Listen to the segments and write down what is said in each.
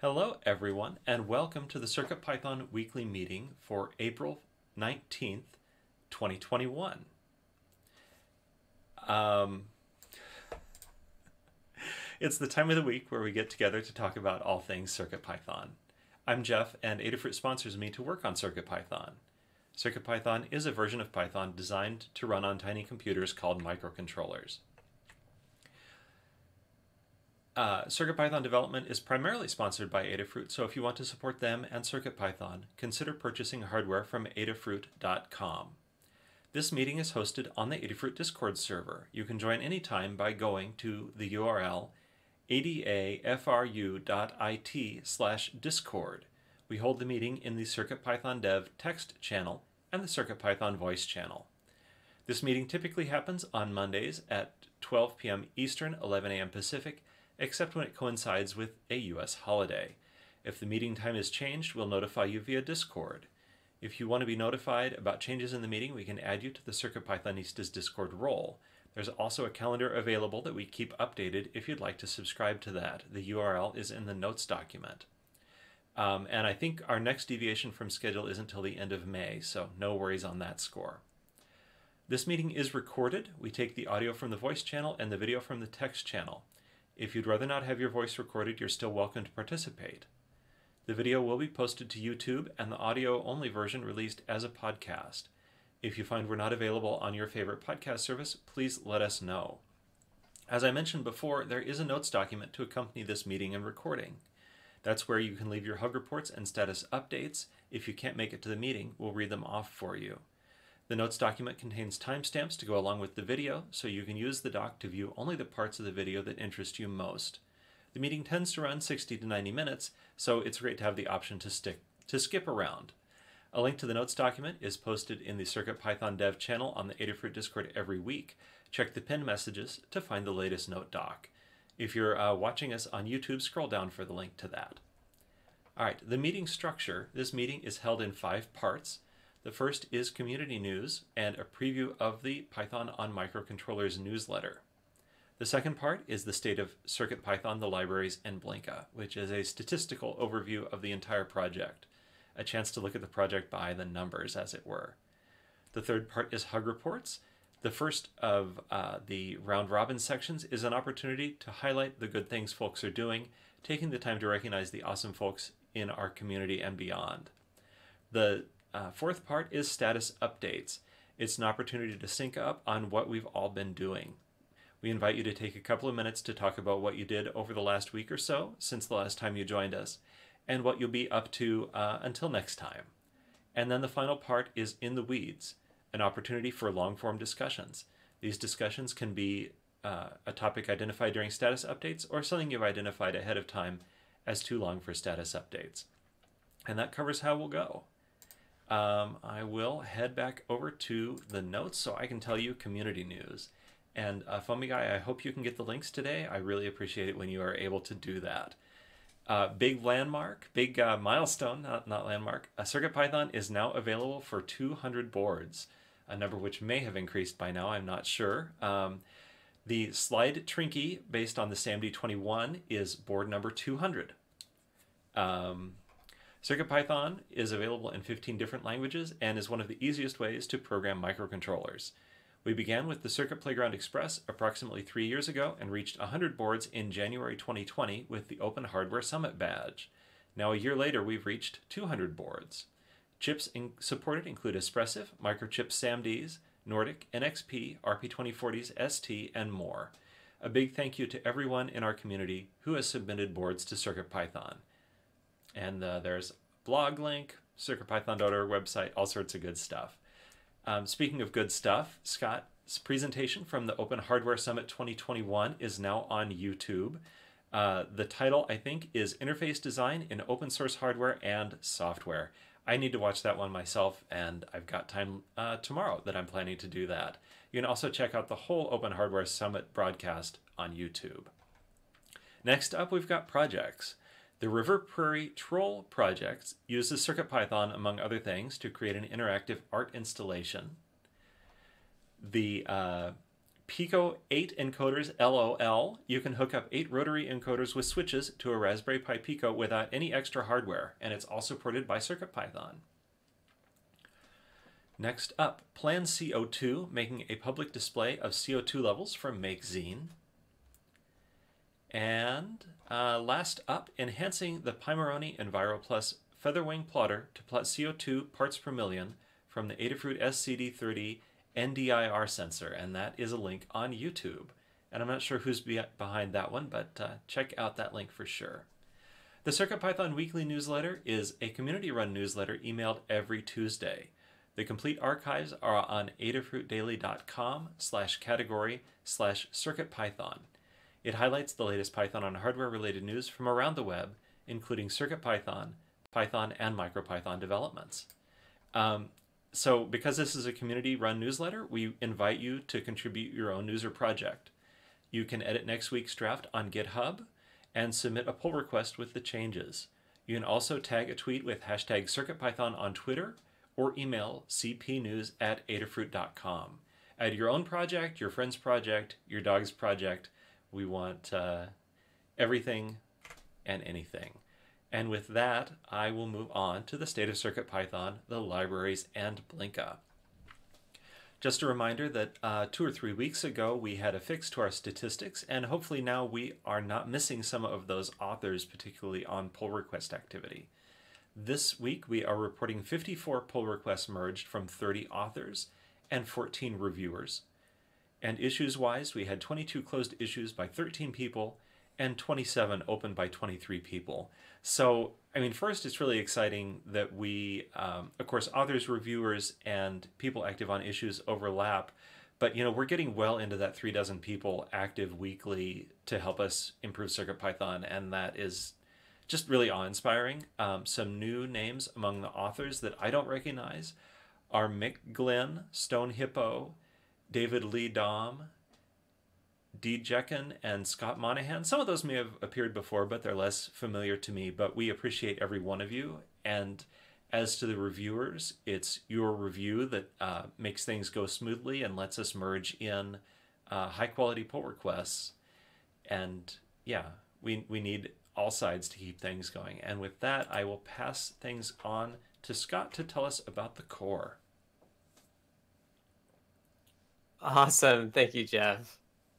Hello, everyone, and welcome to the CircuitPython weekly meeting for April 19th, 2021. Um, it's the time of the week where we get together to talk about all things CircuitPython. I'm Jeff, and Adafruit sponsors me to work on CircuitPython. CircuitPython is a version of Python designed to run on tiny computers called microcontrollers. Uh, CircuitPython development is primarily sponsored by Adafruit, so if you want to support them and CircuitPython, consider purchasing hardware from adafruit.com. This meeting is hosted on the Adafruit Discord server. You can join anytime by going to the URL adafru.it slash discord. We hold the meeting in the CircuitPython dev text channel and the CircuitPython voice channel. This meeting typically happens on Mondays at 12 p.m. Eastern, 11 a.m. Pacific, except when it coincides with a U.S. holiday. If the meeting time is changed, we'll notify you via Discord. If you want to be notified about changes in the meeting, we can add you to the CircuitPythonistas Discord role. There's also a calendar available that we keep updated if you'd like to subscribe to that. The URL is in the notes document. Um, and I think our next deviation from schedule isn't until the end of May, so no worries on that score. This meeting is recorded. We take the audio from the voice channel and the video from the text channel. If you'd rather not have your voice recorded, you're still welcome to participate. The video will be posted to YouTube and the audio only version released as a podcast. If you find we're not available on your favorite podcast service, please let us know. As I mentioned before, there is a notes document to accompany this meeting and recording. That's where you can leave your hug reports and status updates. If you can't make it to the meeting, we'll read them off for you. The notes document contains timestamps to go along with the video, so you can use the doc to view only the parts of the video that interest you most. The meeting tends to run 60 to 90 minutes, so it's great to have the option to, stick, to skip around. A link to the notes document is posted in the CircuitPython dev channel on the Adafruit Discord every week. Check the pinned messages to find the latest note doc. If you're uh, watching us on YouTube, scroll down for the link to that. All right, the meeting structure. This meeting is held in five parts. The first is community news and a preview of the Python on Microcontrollers newsletter. The second part is the state of CircuitPython, the libraries, and Blinka, which is a statistical overview of the entire project, a chance to look at the project by the numbers, as it were. The third part is Hug Reports. The first of uh, the round robin sections is an opportunity to highlight the good things folks are doing, taking the time to recognize the awesome folks in our community and beyond. The uh, fourth part is status updates. It's an opportunity to sync up on what we've all been doing. We invite you to take a couple of minutes to talk about what you did over the last week or so since the last time you joined us and what you'll be up to uh, until next time. And then the final part is In the Weeds, an opportunity for long form discussions. These discussions can be uh, a topic identified during status updates or something you've identified ahead of time as too long for status updates. And that covers how we'll go. Um, I will head back over to the notes so I can tell you community news. And uh, Foamy Guy, I hope you can get the links today. I really appreciate it when you are able to do that. Uh, big landmark, big uh, milestone, not, not landmark. A CircuitPython is now available for 200 boards, a number which may have increased by now, I'm not sure. Um, the slide Trinkey, based on the SAMD21, is board number 200. Um, CircuitPython is available in 15 different languages and is one of the easiest ways to program microcontrollers. We began with the Circuit Playground Express approximately three years ago and reached 100 boards in January 2020 with the Open Hardware Summit badge. Now, a year later, we've reached 200 boards. Chips in supported include Espressif, Microchip SAMDs, Nordic, NXP, RP2040s, ST, and more. A big thank you to everyone in our community who has submitted boards to CircuitPython. And uh, there's blog link, CircuitPython.org website, all sorts of good stuff. Um, speaking of good stuff, Scott's presentation from the Open Hardware Summit 2021 is now on YouTube. Uh, the title, I think, is Interface Design in Open Source Hardware and Software. I need to watch that one myself, and I've got time uh, tomorrow that I'm planning to do that. You can also check out the whole Open Hardware Summit broadcast on YouTube. Next up, we've got projects. The River Prairie Troll project uses CircuitPython, among other things, to create an interactive art installation. The uh, Pico 8 encoders LOL. You can hook up 8 rotary encoders with switches to a Raspberry Pi Pico without any extra hardware, and it's all supported by CircuitPython. Next up, Plan CO2, making a public display of CO2 levels from MakeZine. And uh, last up, enhancing the Pimoroni EnviroPlus Featherwing plotter to plot CO2 parts per million from the Adafruit SCD30 NDIR sensor, and that is a link on YouTube. And I'm not sure who's be behind that one, but uh, check out that link for sure. The CircuitPython weekly newsletter is a community-run newsletter emailed every Tuesday. The complete archives are on adafruitdaily.com slash category slash circuitpython. It highlights the latest Python on hardware-related news from around the web, including CircuitPython, Python, and MicroPython developments. Um, so because this is a community-run newsletter, we invite you to contribute your own news or project. You can edit next week's draft on GitHub and submit a pull request with the changes. You can also tag a tweet with hashtag CircuitPython on Twitter or email cpnews at adafruit.com. Add your own project, your friend's project, your dog's project. We want uh, everything and anything. And with that, I will move on to the state of CircuitPython, the libraries, and Blinka. Just a reminder that uh, two or three weeks ago we had a fix to our statistics, and hopefully now we are not missing some of those authors, particularly on pull request activity. This week we are reporting 54 pull requests merged from 30 authors and 14 reviewers. And issues wise, we had 22 closed issues by 13 people and 27 open by 23 people. So, I mean, first, it's really exciting that we, um, of course, authors, reviewers, and people active on issues overlap. But you know, we're getting well into that three dozen people active weekly to help us improve CircuitPython, and that is just really awe-inspiring. Um, some new names among the authors that I don't recognize are Mick Glenn, Stone Hippo, David Lee Dom, Dee Jecken and Scott Monahan. Some of those may have appeared before, but they're less familiar to me. But we appreciate every one of you. And as to the reviewers, it's your review that uh, makes things go smoothly and lets us merge in uh, high quality pull requests. And yeah, we, we need all sides to keep things going. And with that, I will pass things on to Scott to tell us about the core. Awesome. Thank you, Jeff.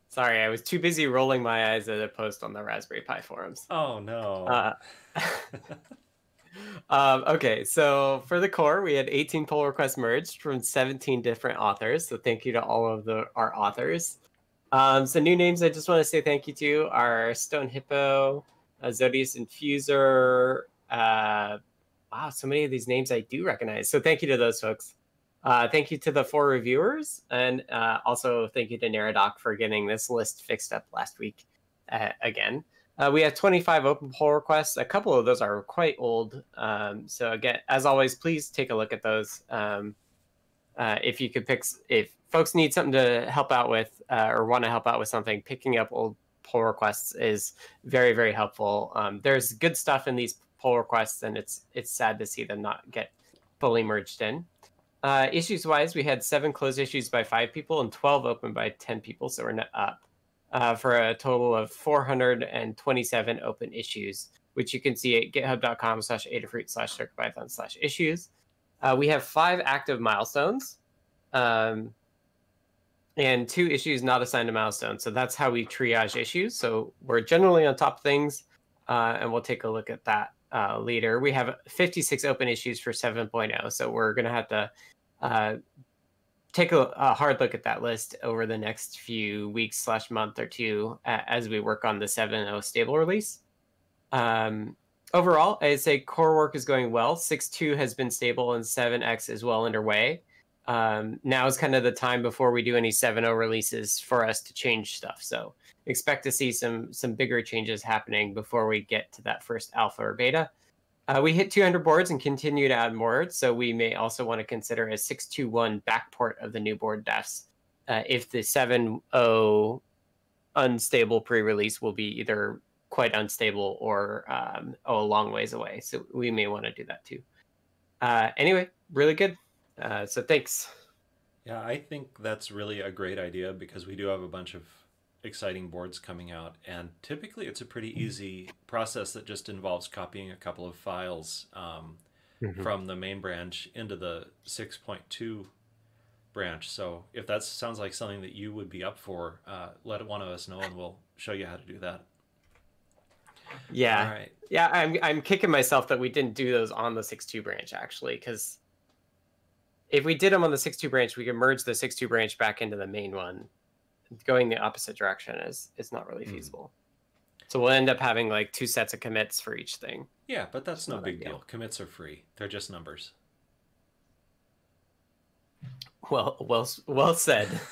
Sorry, I was too busy rolling my eyes at a post on the Raspberry Pi forums. Oh no. Uh, um, okay, so for the core, we had 18 pull requests merged from 17 different authors. So thank you to all of the our authors. Um, so new names I just want to say thank you to are Stone Hippo, uh, Zodius Infuser. Uh, wow, so many of these names I do recognize. So thank you to those folks. Uh, thank you to the four reviewers, and uh, also thank you to Neradoc for getting this list fixed up last week uh, again. Uh, we have 25 open pull requests. A couple of those are quite old. Um, so again, as always, please take a look at those. Um, uh, if you could pick, if folks need something to help out with uh, or want to help out with something, picking up old pull requests is very, very helpful. Um, there's good stuff in these pull requests, and it's it's sad to see them not get fully merged in. Uh, issues wise, we had seven closed issues by five people and 12 open by 10 people, so we're net up uh, for a total of 427 open issues, which you can see at github.com slash adafruit slash circuitpython slash issues. Uh, we have five active milestones um, and two issues not assigned a milestone. So that's how we triage issues. So we're generally on top of things, uh, and we'll take a look at that uh, leader. We have 56 open issues for 7.0, so we're going to have to uh, take a, a, hard look at that list over the next few weeks slash month or two uh, as we work on the 7.0 stable release. Um, overall, I'd say core work is going well. 6.2 has been stable and 7x is well underway. Um, now is kind of the time before we do any 7.0 releases for us to change stuff. So expect to see some some bigger changes happening before we get to that first alpha or beta. Uh, we hit 200 boards and continue to add more, so we may also want to consider a 621 backport of the new board defs uh, if the 7.0 unstable pre-release will be either quite unstable or um, oh, a long ways away. So we may want to do that too. Uh, anyway, really good. Uh, so thanks. Yeah, I think that's really a great idea because we do have a bunch of exciting boards coming out, and typically it's a pretty easy process that just involves copying a couple of files um, Mhm. from the main branch into the 6.2 branch. So if that sounds like something that you would be up for, uh, let one of us know and we'll show you how to do that. Yeah. All right. Yeah, I'm I'm kicking myself that we didn't do those on the 6.2 branch actually, because if we did them on the 6.2 branch, we could merge the 6.2 branch back into the main one. Going the opposite direction is is not really Hmm. feasible. So we'll end up having like two sets of commits for each thing. Yeah, but that's no big ideal. deal. Commits are free. They're just numbers. Well, well, well said.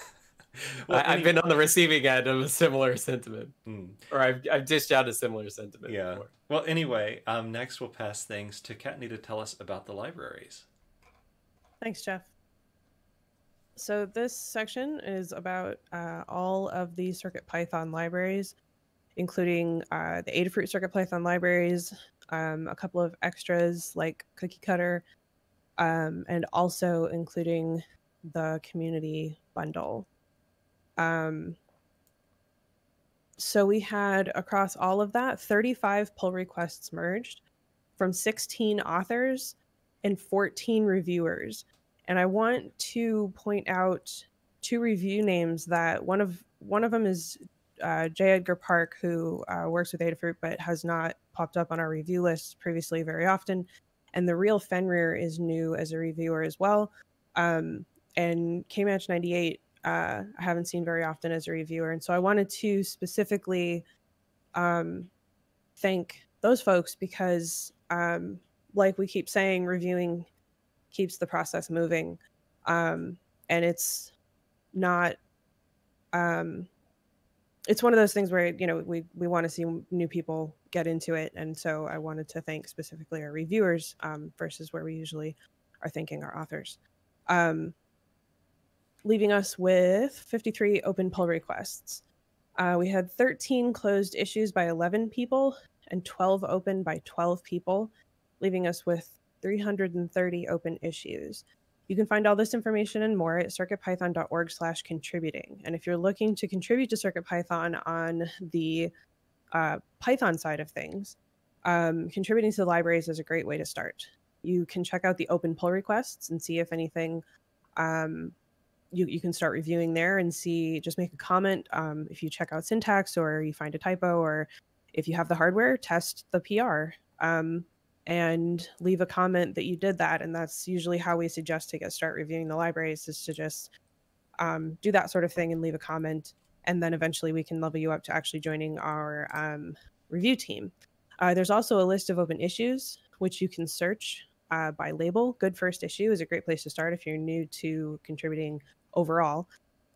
Well, I, I've any- been on the receiving end of a similar sentiment, Mm, or I've I've dished out a similar sentiment. yeah. before. Well, anyway, um, next we'll pass things to Kattni to tell us about the libraries. Thanks, Jeff. So this section is about uh, all of the CircuitPython libraries, including uh, the Adafruit CircuitPython libraries, um, a couple of extras like Cookie Cutter, um, and also including the community bundle. Um, so we had across all of that 35 pull requests merged from 16 authors and 14 reviewers. And I want to point out two review names that one of one of them is uh, J. Edgar Park, who uh, works with Adafruit but has not popped up on our review list previously very often. And the real Fenrir is new as a reviewer as well. Um, and KMatch98, uh, I haven't seen very often as a reviewer. And so I wanted to specifically um, thank those folks because, um, like we keep saying, reviewing keeps the process moving. Um, and it's not, um, it's one of those things where, you know, we, we want to see new people get into it. And so I wanted to thank specifically our reviewers um, versus where we usually are thanking our authors. Um, leaving us with 53 open pull requests. Uh, we had 13 closed issues by 11 people and 12 open by 12 people, leaving us with 330 open issues. You can find all this information and more at circuitpython.org slash contributing. And if you're looking to contribute to CircuitPython on the uh, Python side of things, um, contributing to the libraries is a great way to start. You can check out the open pull requests and see if anything um, you, you can start reviewing there and see, just make a comment. Um, if you check out syntax or you find a typo or if you have the hardware, test the PR. And leave a comment that you did that. And that's usually how we suggest to get start reviewing the libraries is to just um, do that sort of thing and leave a comment. And then eventually we can level you up to actually joining our um, review team. Uh, there's also a list of open issues, which you can search uh, by label. Good first issue is a great place to start if you're new to contributing overall.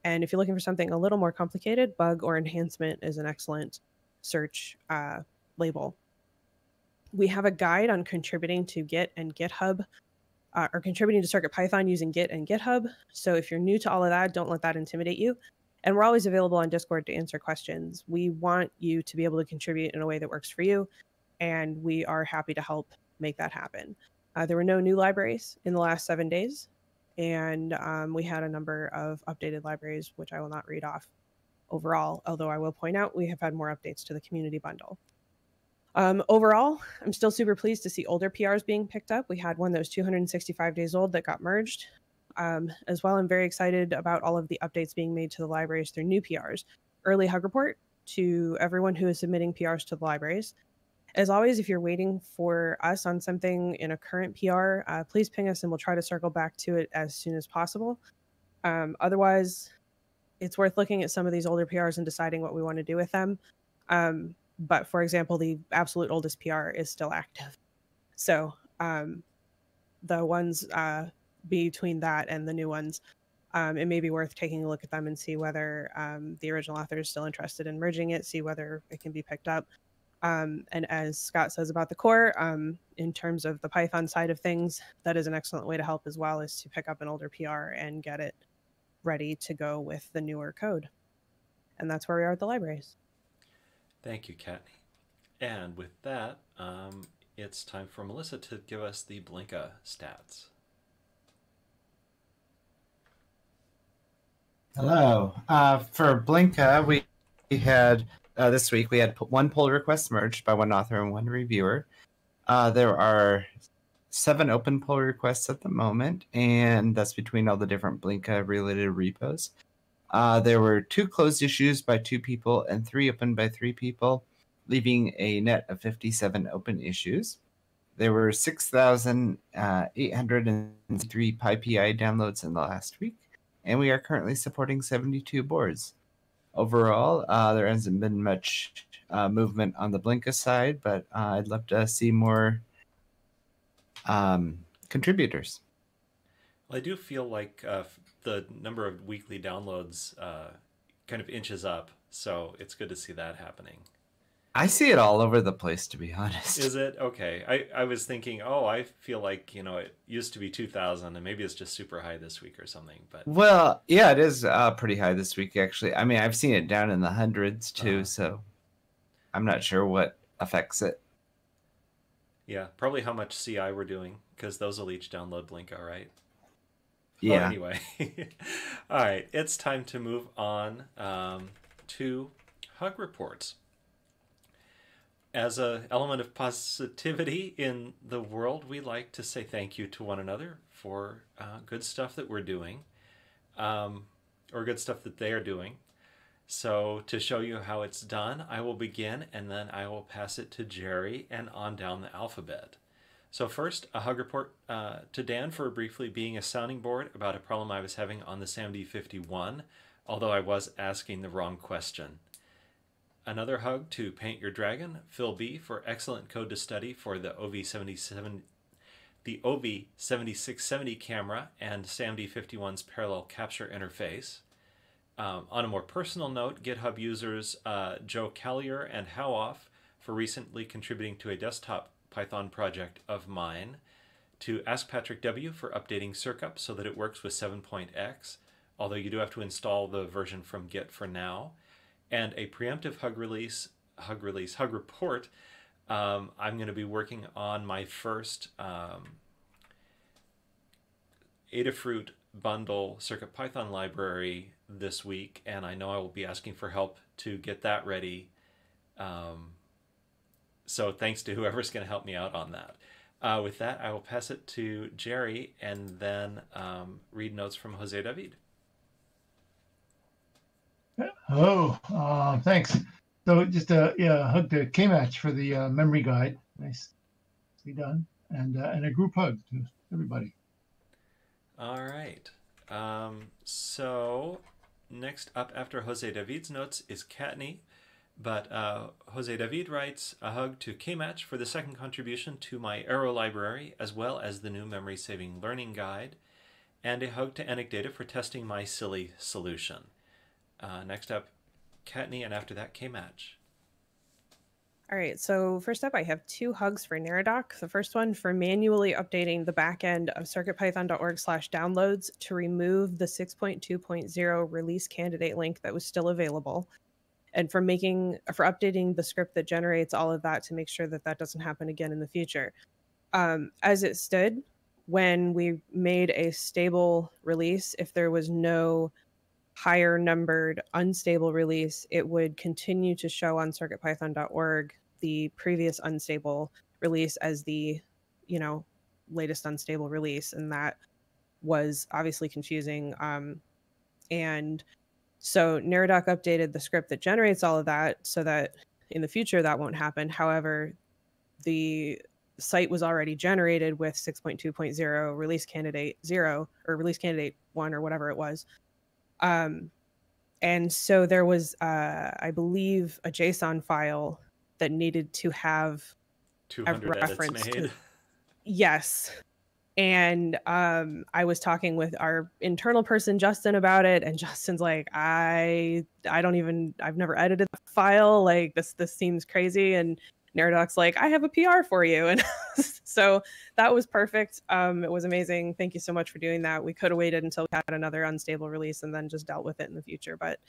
And if you're looking for something a little more complicated, bug or enhancement is an excellent search uh, label we have a guide on contributing to Git and GitHub, uh, or contributing to CircuitPython using Git and GitHub. So if you're new to all of that, don't let that intimidate you. And we're always available on Discord to answer questions. We want you to be able to contribute in a way that works for you, and we are happy to help make that happen. Uh, there were no new libraries in the last seven days, and um, we had a number of updated libraries, which I will not read off overall, although I will point out we have had more updates to the community bundle. Um, overall, I'm still super pleased to see older PRs being picked up. We had one that was 265 days old that got merged. Um, as well, I'm very excited about all of the updates being made to the libraries through new PRs. Early hug report to everyone who is submitting PRs to the libraries. As always, if you're waiting for us on something in a current PR, uh, please ping us and we'll try to circle back to it as soon as possible. Um, otherwise, it's worth looking at some of these older PRs and deciding what we want to do with them. Um, but for example, the absolute oldest PR is still active. So um, the ones uh, between that and the new ones, um, it may be worth taking a look at them and see whether um, the original author is still interested in merging it, see whether it can be picked up. Um, and as Scott says about the core, um, in terms of the Python side of things, that is an excellent way to help as well, is to pick up an older PR and get it ready to go with the newer code. And that's where we are at the libraries. Thank you, Kattni. And with that, um, it's time for Melissa to give us the Blinka stats. Hello. Uh, for Blinka, we, we had uh, this week we had one pull request merged by one author and one reviewer. Uh, there are seven open pull requests at the moment, and that's between all the different Blinka related repos. Uh, there were two closed issues by two people and three open by three people, leaving a net of 57 open issues. There were 6,803 PyPI downloads in the last week, and we are currently supporting 72 boards. Overall, uh, there hasn't been much uh, movement on the Blinka side, but uh, I'd love to see more um, contributors. Well, I do feel like uh, the number of weekly downloads uh, kind of inches up, so it's good to see that happening. I see it all over the place, to be honest. Is it okay? I, I was thinking, oh, I feel like you know it used to be two thousand, and maybe it's just super high this week or something. But well, yeah, it is uh, pretty high this week actually. I mean, I've seen it down in the hundreds too, uh-huh. so I'm not sure what affects it. Yeah, probably how much CI we're doing because those will each download Blinka, right? Yeah. Well, anyway, all right, it's time to move on um, to hug reports as a element of positivity in the world, we like to say thank you to one another for uh, good stuff that we're doing, um, or good stuff that they are doing. So, to show you how it's done, I will begin and then I will pass it to Jerry and on down the alphabet. So, first, a hug report uh, to Dan for briefly being a sounding board about a problem I was having on the SAMD 51, although I was asking the wrong question. Another hug to Paint Your Dragon, Phil B, for excellent code to study for the OV77, the OV7670 camera and SAMD51's parallel capture interface. Um, on a more personal note, GitHub users uh, Joe Callier and Howoff for recently contributing to a desktop Python project of mine. To Ask Patrick W for updating CircUp so that it works with 7.x, although you do have to install the version from Git for now and a preemptive hug release, hug release, hug report. Um, I'm going to be working on my first um, Adafruit bundle Circuit Python library this week, and I know I will be asking for help to get that ready. Um, so thanks to whoever's going to help me out on that. Uh, with that, I will pass it to Jerry and then um, read notes from Jose David. Oh, uh, thanks. So just a yeah, hug to K-Match for the uh, memory guide. Nice, be done, and uh, and a group hug to everybody. All right. Um, so next up after Jose David's notes is Kattni, but uh, Jose David writes a hug to K-Match for the second contribution to my Arrow library, as well as the new memory saving learning guide, and a hug to Anecdata for testing my silly solution. Uh, next up, Kattni, and after that, KMatch. All right, so first up, I have two hugs for Neradoc. The first one for manually updating the backend of circuitpython.org slash downloads to remove the 6.2.0 release candidate link that was still available. And for making, for updating the script that generates all of that to make sure that that doesn't happen again in the future. Um, as it stood, when we made a stable release, if there was no higher numbered unstable release, it would continue to show on circuitpython.org the previous unstable release as the, you know, latest unstable release. And that was obviously confusing. Um, and so Neradoc updated the script that generates all of that so that in the future that won't happen. However, the site was already generated with 6.2.0 release candidate 0 or release candidate 1 or whatever it was um, and so there was, uh, I believe, a JSON file that needed to have a reference to. Yes. And um, I was talking with our internal person, Justin, about it, and Justin's like, "I, I don't even, I've never edited the file. Like this, this seems crazy." And Neradoc's like, I have a PR for you. And so that was perfect. Um, it was amazing. Thank you so much for doing that. We could have waited until we had another unstable release and then just dealt with it in the future, but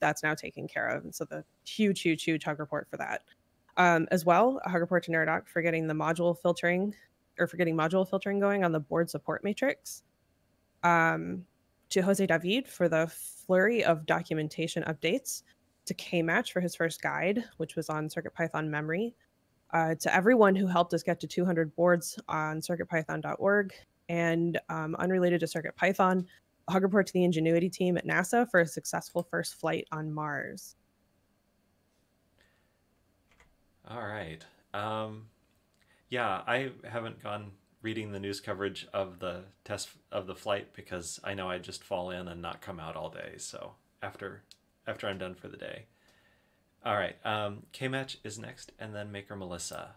that's now taken care of. And so the huge, huge, huge hug report for that. Um, as well, a hug report to Neradoc for getting the module filtering or for getting module filtering going on the board support matrix. Um, to Jose David for the flurry of documentation updates, to Kmatch for his first guide, which was on CircuitPython memory, uh, to everyone who helped us get to 200 boards on circuitpython.org, and um, unrelated to CircuitPython, a hug report to the Ingenuity team at NASA for a successful first flight on Mars. All right. Um, yeah, I haven't gone reading the news coverage of the test of the flight because I know I just fall in and not come out all day. So after after I'm done for the day. All right. Um, Kmatch is next, and then Maker Melissa.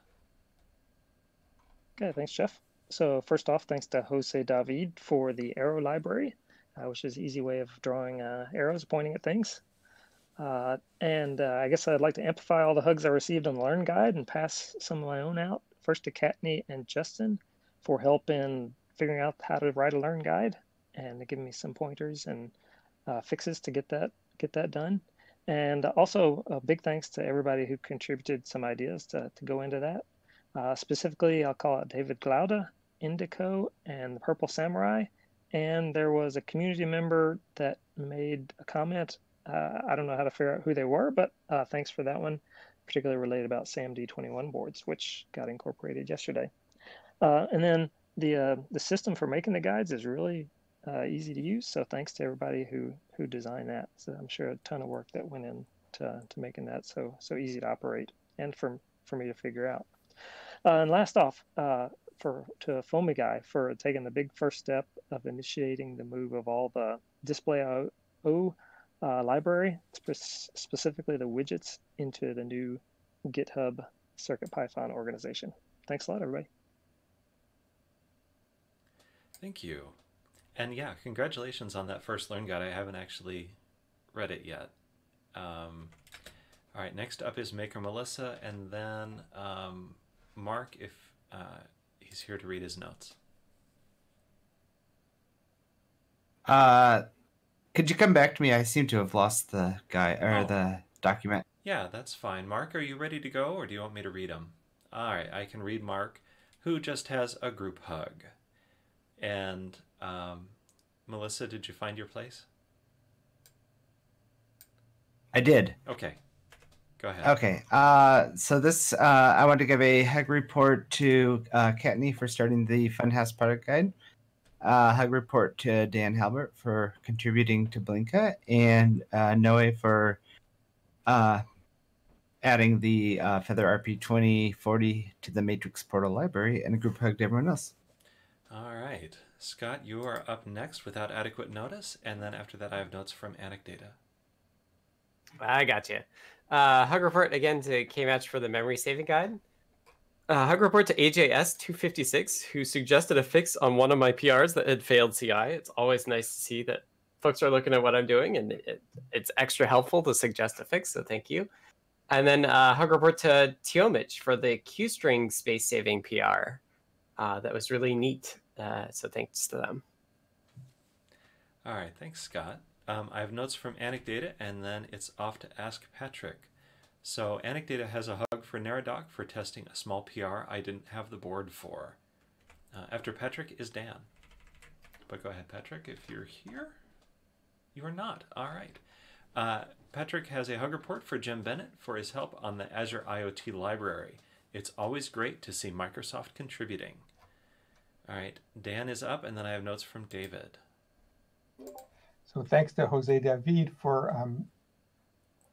Okay, thanks, Jeff. So first off, thanks to Jose David for the arrow library, uh, which is easy way of drawing uh, arrows pointing at things. Uh, and uh, I guess I'd like to amplify all the hugs I received on the Learn Guide and pass some of my own out. First to Kattni and Justin for help in figuring out how to write a Learn Guide and giving me some pointers and uh, fixes to get that get that done. And also a big thanks to everybody who contributed some ideas to, to go into that. Uh, specifically, I'll call out David Glaude, Indico, and the Purple Samurai. And there was a community member that made a comment. Uh, I don't know how to figure out who they were, but uh, thanks for that one, particularly related about SAMD21 boards, which got incorporated yesterday. Uh, and then the uh, the system for making the guides is really uh, easy to use. So thanks to everybody who who designed that. So I'm sure a ton of work that went in to to making that so so easy to operate and for for me to figure out. Uh, and last off, uh, for to Foamy Guy for taking the big first step of initiating the move of all the display O uh, library, spe- specifically the widgets, into the new GitHub CircuitPython organization. Thanks a lot, everybody. Thank you. And yeah, congratulations on that first Learn Guide. I haven't actually read it yet. Um, all right, next up is Maker Melissa, and then um, Mark, if uh, he's here to read his notes. Uh, could you come back to me? I seem to have lost the guy or Oh. the document. Yeah, that's fine. Mark, are you ready to go, or do you want me to read them? All right, I can read Mark, who just has a group hug. And um, Melissa, did you find your place? I did. Okay, go ahead. Okay. Uh, so this, uh, I want to give a hug report to uh, Kattni for starting the Funhouse product guide. Uh, hug report to Dan Halbert for contributing to Blinka, and uh, Noe for uh, adding the uh, Feather RP 2040 to the Matrix Portal library, and a group hug to everyone else. All right. Scott, you are up next without adequate notice, and then after that, I have notes from Anecdata. I got you. Uh, hug report again to Kmatch for the memory saving guide. Uh, hug report to AJS 256, who suggested a fix on one of my PRs that had failed CI. It's always nice to see that folks are looking at what I'm doing, and it, it's extra helpful to suggest a fix. So thank you. And then uh, hug report to Tiomich for the QString space saving PR. Uh, that was really neat. Uh, so thanks to them. All right, thanks, Scott. Um, I have notes from Anecdata, and then it's off to Ask Patrick. So Anecdata has a hug for Neradoc for testing a small PR I didn't have the board for. Uh, after Patrick is Dan. But go ahead, Patrick, if you're here. You are not. All right. Uh, Patrick has a hug report for Jim Bennett for his help on the Azure IoT library. It's always great to see Microsoft contributing. All right, Dan is up, and then I have notes from David. So thanks to Jose David for um,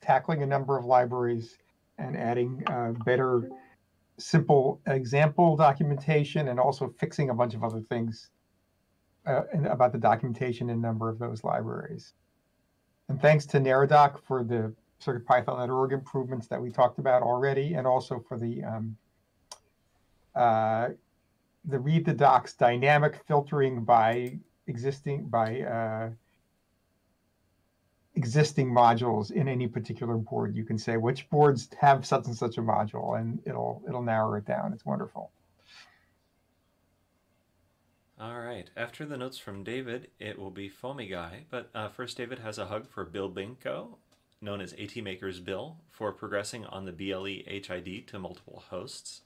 tackling a number of libraries and adding uh, better, simple example documentation and also fixing a bunch of other things uh, in, about the documentation in a number of those libraries. And thanks to Neradoc for the CircuitPython.org improvements that we talked about already, and also for the um, uh, the read the docs dynamic filtering by existing by uh, existing modules in any particular board. You can say which boards have such and such a module, and it'll it'll narrow it down. It's wonderful. All right. After the notes from David, it will be Foamy Guy. But uh, first, David has a hug for Bill Binko, known as AT Maker's Bill, for progressing on the BLE HID to multiple hosts.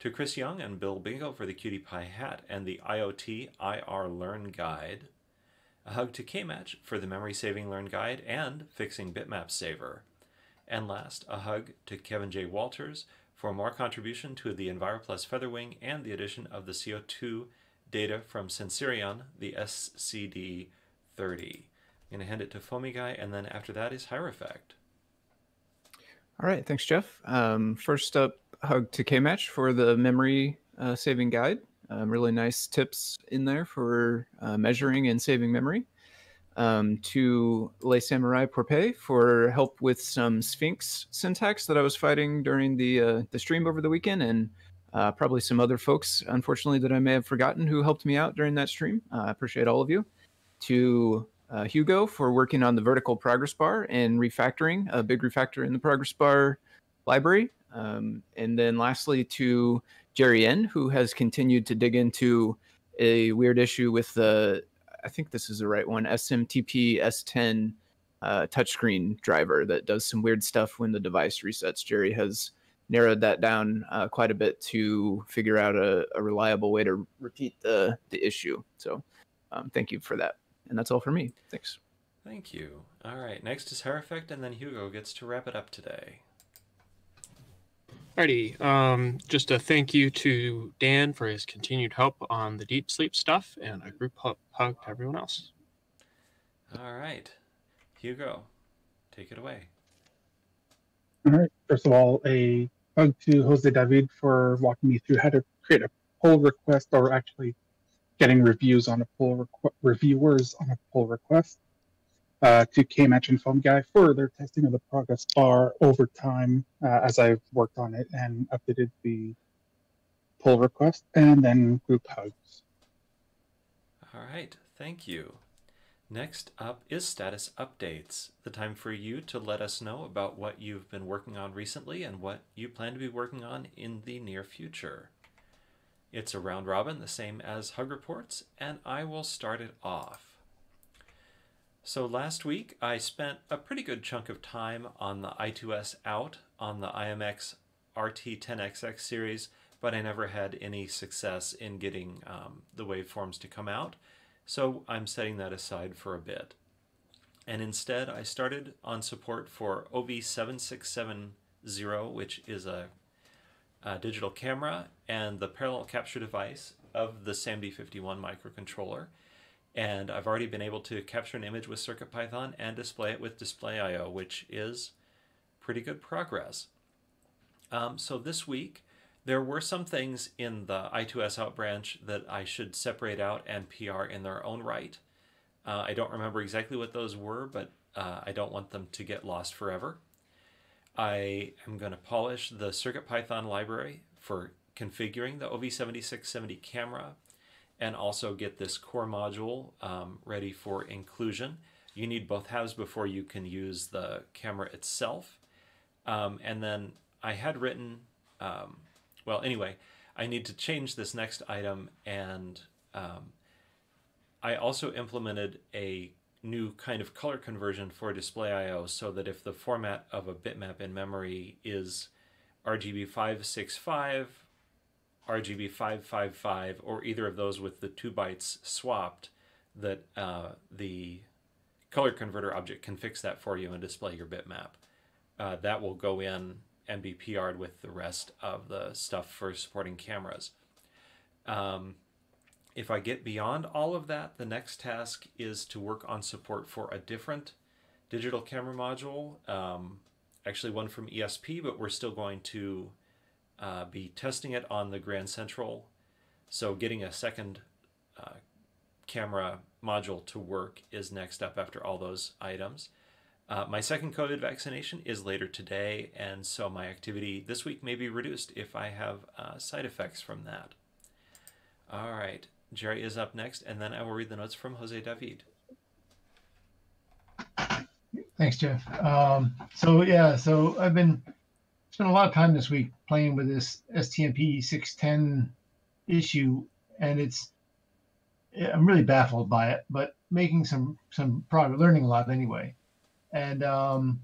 To Chris Young and Bill Binko for the QT Py hat and the IoT IR Learn Guide. A hug to KMatch for the Memory Saving Learn Guide and Fixing Bitmap Saver. And last, a hug to Kevin J. Walters for more contribution to the EnviroPlus Featherwing and the addition of the CO2 data from Sensirion, the SCD 30. I'm going to hand it to Foamy Guy, and then after that is Hierophect. All right, thanks, Jeff. Um, first up, hug to KMatch for the memory uh, saving guide. Um, really nice tips in there for uh, measuring and saving memory. Um, to Le Samurai Porpe for help with some Sphinx syntax that I was fighting during the uh, the stream over the weekend, and uh, probably some other folks, unfortunately, that I may have forgotten who helped me out during that stream. Uh, I appreciate all of you. To uh, Hugo for working on the vertical progress bar and refactoring a big refactor in the progress bar library. Um, and then lastly to Jerry N, who has continued to dig into a weird issue with the, I think this is the right one, STMPE610 uh, touchscreen driver that does some weird stuff when the device resets. Jerry has narrowed that down uh, quite a bit to figure out a, a, reliable way to repeat the, the issue. So um, thank you for that. And that's all for me. Thanks. Thank you. All right, next is Hierophect, and then Hugo gets to wrap it up today. Alrighty, um, just a thank you to Dan for his continued help on the deep sleep stuff, and a group hug to everyone else. All right, Hugo, take it away. All right. First of all, a hug to Jose David for walking me through how to create a pull request, or actually getting reviews on a pull requ- reviewers on a pull request. Uh, to KMatch and Foamy Guy for their testing of the progress bar over time uh, as I've worked on it and updated the pull request, and then group hugs. All right, thank you. Next up is status updates, the time for you to let us know about what you've been working on recently and what you plan to be working on in the near future. It's a round robin, the same as Hug Reports, and I will start it off. So last week I spent a pretty good chunk of time on the I2S out on the IMX RT10XX series, but I never had any success in getting um, the waveforms to come out, so I'm setting that aside for a bit. And instead I started on support for OV7670, which is a uh, digital camera and the parallel capture device of the SAMD51 microcontroller. And I've already been able to capture an image with CircuitPython and display it with Display.io, which is pretty good progress. Um, so this week, there were some things in the I2S out branch that I should separate out and PR in their own right. Uh, I don't remember exactly what those were, but uh, I don't want them to get lost forever. I am going to polish the CircuitPython library for configuring the OV7670 camera and also get this core module um, ready for inclusion. You need both halves before you can use the camera itself. Um, and then I had written, um, well, anyway, I need to change this next item and um, I also implemented a new kind of color conversion for display IO so that if the format of a bitmap in memory is RGB 565, RGB 555, or either of those with the two bytes swapped, that uh, the color converter object can fix that for you and display your bitmap. Uh, that will go in and be PR'd with the rest of the stuff for supporting cameras. Um, if I get beyond all of that, the next task is to work on support for a different digital camera module, um, actually one from ESP, but we're still going to uh, be testing it on the Grand Central. So getting a second uh, camera module to work is next up after all those items. Uh, my second COVID vaccination is later today, and so my activity this week may be reduced if I have uh, side effects from that. All right, Jerry is up next, and then I will read the notes from Jose David. Thanks, Jeff. Um, so yeah, so I've been spent a lot of time this week playing with this STMP 610 issue, and it's I'm really baffled by it, but making some some progress, learning a lot anyway. And um,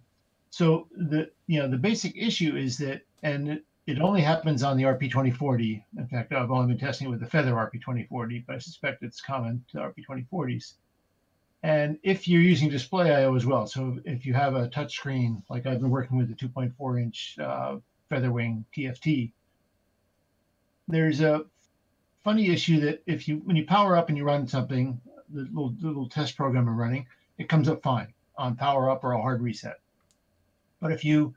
so the you know the basic issue is that, and it only happens on the RP2040. In fact, I've only been testing it with the Feather RP2040, but I suspect it's common to RP2040s. And if you're using display I/O as well, so if you have a touch screen, like I've been working with the 2.4 inch uh, Featherwing TFT, there's a funny issue that if you when you power up and you run something, the little, the little test program I'm running, it comes up fine on power up or a hard reset. But if you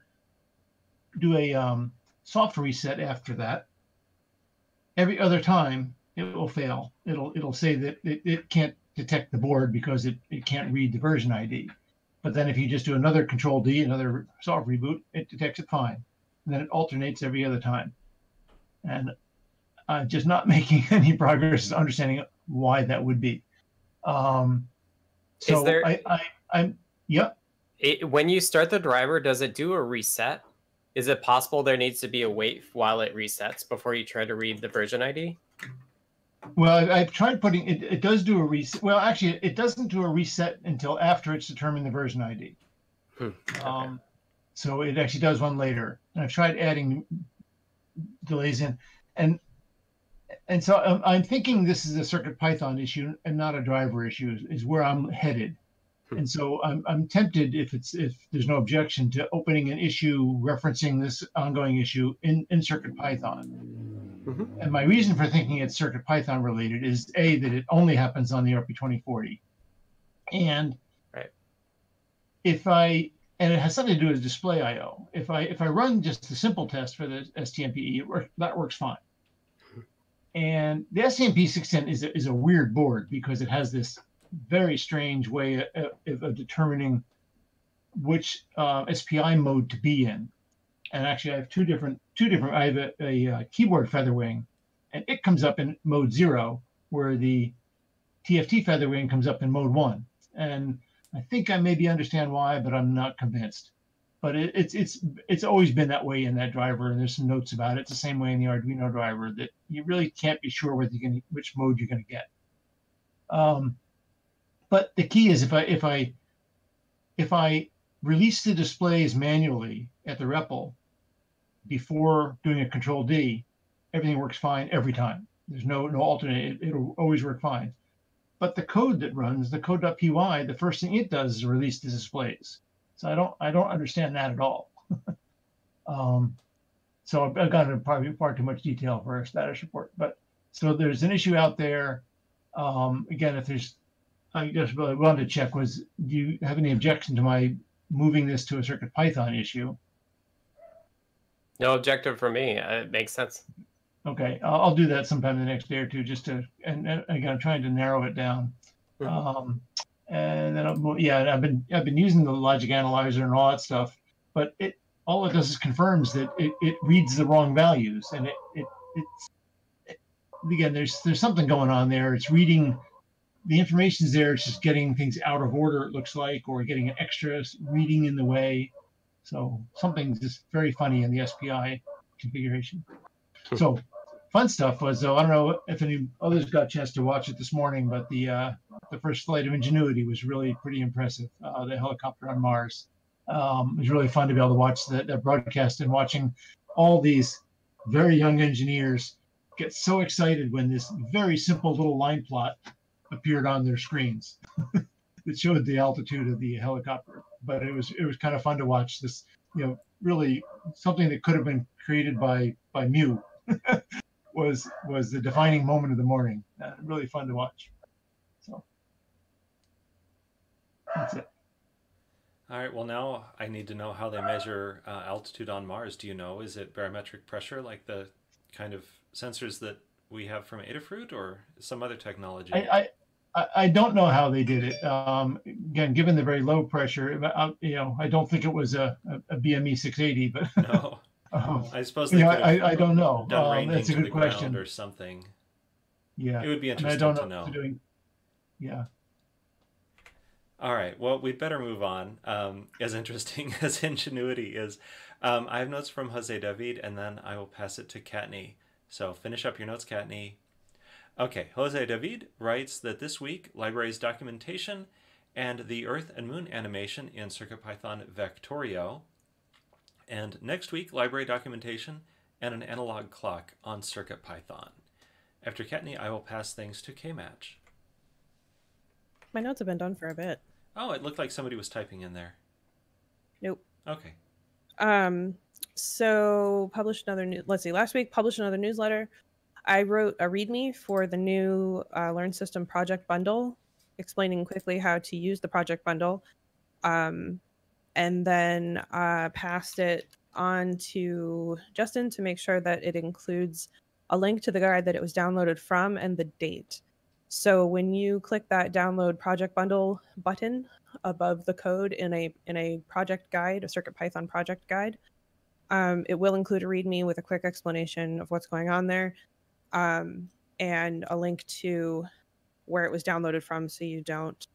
do a um, soft reset after that, every other time it will fail. It'll it'll say that it, it can't detect the board because it, it can't read the version ID. But then if you just do another control D, another soft reboot, it detects it fine. And then it alternates every other time. And I'm just not making any progress understanding why that would be. Um, so Is there- I, I, I'm, yeah. It, when you start the driver, does it do a reset? Is it possible there needs to be a wait while it resets before you try to read the version ID? Well, I, I've tried putting it. It does do a reset. Well, actually, it doesn't do a reset until after it's determined the version ID. Hmm, Um, so it actually does one later. And I've tried adding delays in, and and so I'm, I'm thinking this is a Circuit Python issue and not a driver issue. Is, is where I'm headed. And so I'm, I'm tempted if it's if there's no objection to opening an issue referencing this ongoing issue in, in Circuit Python. Mhm. And my reason for thinking it's Circuit Python related is a that it only happens on the RP2040, and Right. if I and it has something to do with displayio. If I if I run just the simple test for the STMPE, it work, that works fine. And the STMPE610 is a, is a weird board because it has this very strange way of, of, determining which uh, SPI mode to be in. And actually, I have two different two different. I have a, a, uh keyboard Featherwing, and it comes up in mode zero, where the TFT Featherwing comes up in mode one. And I think I maybe understand why, but I'm not convinced. But it, it's it's it's always been that way in that driver, and there's some notes about it. It's the same way in the Arduino driver that you really can't be sure whether you're going which mode you're going to get. Um, but the key is if I if I if I release the displays manually at the REPL before doing a control D, everything works fine every time. There's no no alternate. It, it'll always work fine. But the code that runs the code.py, the first thing it does is release the displays. So I don't I don't understand that at all. um, so I've, I've gone into probably far too much detail for a status report. But so there's an issue out there. Um, again, if there's I just really wanted to check was do you have any objection to my moving this to a Circuit Python issue? No objective for me. Uh, It makes sense. Okay, I'll, I'll do that sometime the next day or two, just to and, and again, I'm trying to narrow it down. Mhm. Um, and then I'll, yeah, I've been I've been using the logic analyzer and all that stuff, but it all it does is confirms that it, it reads the wrong values, and it it it's it, again there's there's something going on there. It's reading the information's there. It's just getting things out of order. It looks like, or getting an extra reading in the way. So something's just very funny in the SPI configuration. So fun stuff was though I don't know if any others got a chance to watch it this morning, but the uh, the first flight of Ingenuity was really pretty impressive. Uh, the helicopter on Mars. Um, it was really fun to be able to watch that, that broadcast and watching all these very young engineers get so excited when this very simple little line plot appeared on their screens. it showed the altitude of the helicopter, but it was it was kind of fun to watch this. You know, really something that could have been created by by Mu was was the defining moment of the morning. Uh, really fun to watch. So that's it. All right. Well, now I need to know how they measure uh, altitude on Mars. Do you know? Is it barometric pressure, like the kind of sensors that we have from Adafruit, or some other technology? I, I I I don't know how they did it. Um, again, given the very low pressure, I, you know, I don't think it was a, a, BME 680, but no. um, I suppose know, could have I, I don't know. done Um, that's a to the good question. or something. Yeah, It would be and I interesting don't to know. know. if they're doing- yeah. All right. Well, we'd better move on. Um, as interesting as Ingenuity is, um, I have notes from Jose David, and then I will pass it to Kattni. So finish up your notes, Kattni. Okay. Jose David writes that this week, libraries documentation and the Earth and Moon animation in CircuitPython Vectorio. And next week, library documentation and an analog clock on CircuitPython. After Kattni, I will pass things to Kmatch. My notes have been done for a bit. Oh, it looked like somebody was typing in there. Nope. Okay. Um, so published another new. Let's see. Last week published another newsletter. I wrote a README for the new uh, Learn System project bundle, explaining quickly how to use the project bundle, um, and then uh, passed it on to Justin to make sure that it includes a link to the guide that it was downloaded from and the date. So when you click that download project bundle button above the code in a in a project guide, a Circuit Python project guide, um, it will include a README with a quick explanation of what's going on there, um, and a link to where it was downloaded from, so you don't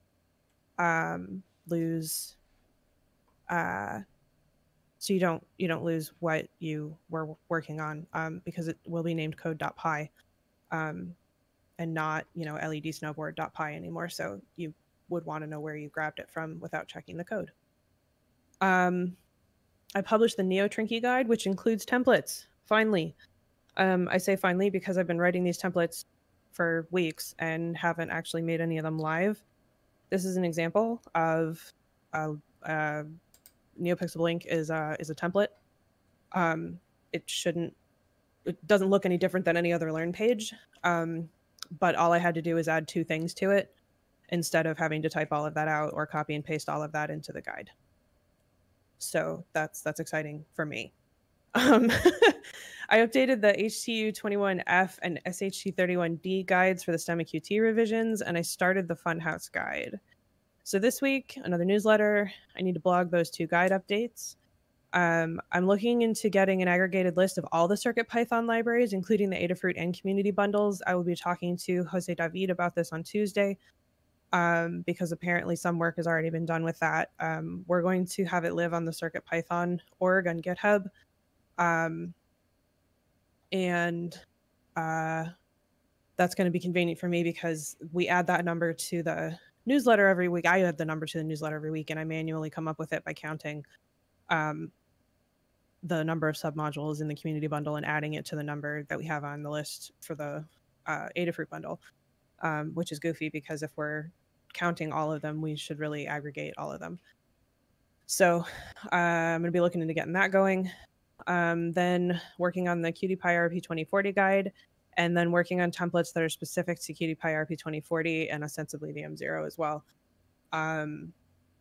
um, lose. Uh, so you don't you don't lose what you were working on um, because it will be named code.py um, and not you know led snowboard.py anymore so you would want to know where you grabbed it from without checking the code um, i published the Neo Trinkey guide which includes templates finally um, i say finally because i've been writing these templates for weeks and haven't actually made any of them live this is an example of a, a NeoPixel Link is a is a template. Um, it shouldn't. It doesn't look any different than any other Learn page. Um, but all I had to do is add two things to it instead of having to type all of that out or copy and paste all of that into the guide. So that's that's exciting for me. Um, I updated the HTU 21F and SHT 31D guides for the STEMMA QT revisions, and I started the Funhouse guide. So this week, another newsletter. I need to blog those two guide updates. Um, I'm looking into getting an aggregated list of all the Circuit Python libraries, including the Adafruit and community bundles. I will be talking to Jose David about this on Tuesday um, because apparently some work has already been done with that. Um, we're going to have it live on the Circuit Python org on GitHub. Um, and uh, that's going to be convenient for me because we add that number to the newsletter every week. I add the number to the newsletter every week, and I manually come up with it by counting um, the number of submodules in the community bundle and adding it to the number that we have on the list for the uh, Adafruit bundle, um, which is goofy because if we're counting all of them, we should really aggregate all of them. So uh, I'm going to be looking into getting that going. Um, then working on the QT Py RP 2040 guide, and then working on templates that are specific to QT Py RP 2040 and ostensibly the M0 as well, um,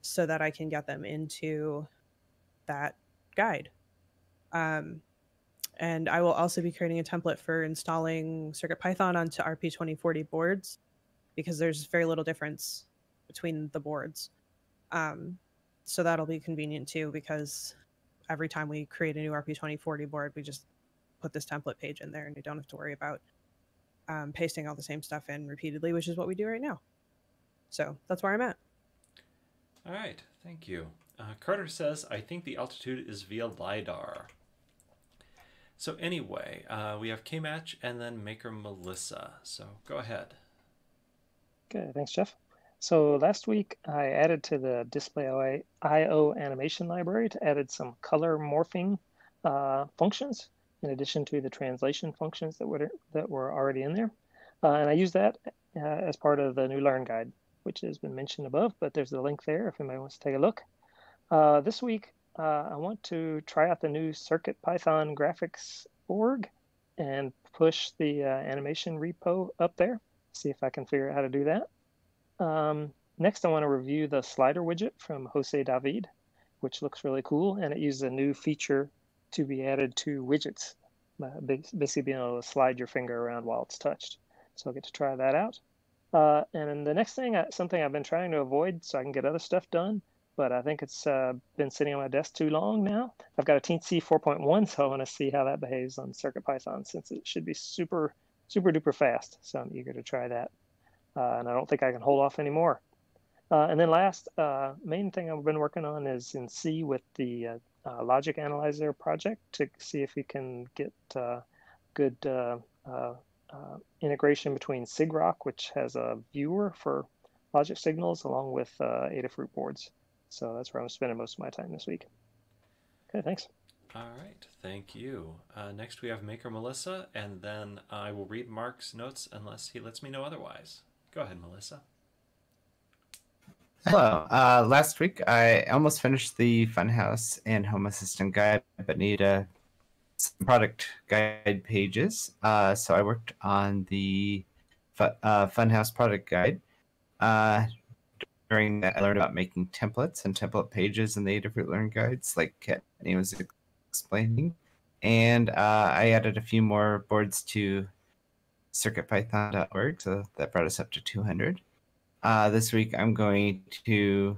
so that I can get them into that guide. Um, and I will also be creating a template for installing CircuitPython onto RP 2040 boards because there's very little difference between the boards. Um, so that'll be convenient too because every time we create a new RP 2040 board, we just put this template page in there and you don't have to worry about um, pasting all the same stuff in repeatedly, which is what we do right now. So that's where I'm at. All right, thank you. Uh, Carter says, I think the altitude is via LiDAR. So anyway, uh, we have K-Match and then Maker Melissa. So go ahead. Okay, thanks, Jeff. So last week I added to the display IO animation library to added some color morphing uh, functions in addition to the translation functions that were that were already in there. Uh, and I use that uh, as part of the new Learn guide, which has been mentioned above, but there's a link there if anybody wants to take a look. Uh, this week, uh, I want to try out the new Circuit Python graphics org and push the uh, animation repo up there, see if I can figure out how to do that. Um, next, I want to review the slider widget from Jose David, which looks really cool, and it uses a new feature to be added to widgets, uh, basically being able to slide your finger around while it's touched. So I'll get to try that out. Uh, and the next thing, something I've been trying to avoid so I can get other stuff done, but I think it's uh, been sitting on my desk too long now. I've got a Teensy 4.1, so I want to see how that behaves on CircuitPython since it should be super, super duper fast. So I'm eager to try that. Uh, and I don't think I can hold off anymore. Uh, and then last, uh, main thing I've been working on is in C with the uh, uh, logic analyzer project to see if we can get good integration between sigrok, which has a viewer for logic signals, along with Adafruit boards. So that's where I'm spending most of my time this week. Okay, thanks. All right, thank you. Uh, next we have Maker Melissa, and then I will read Mark's notes unless he lets me know otherwise. Go ahead, Melissa. Hello. Uh, last week I almost finished the Funhouse and Home Assistant guide, but need uh, some product guide pages. Uh, so I worked on the fu- uh, Funhouse product guide. Uh, during that, I learned about making templates and template pages in the Adafruit Learn guides, like Kattni was explaining. And uh, I added a few more boards to circuitpython.org, so that brought us up to 200. Uh, this week, I'm going to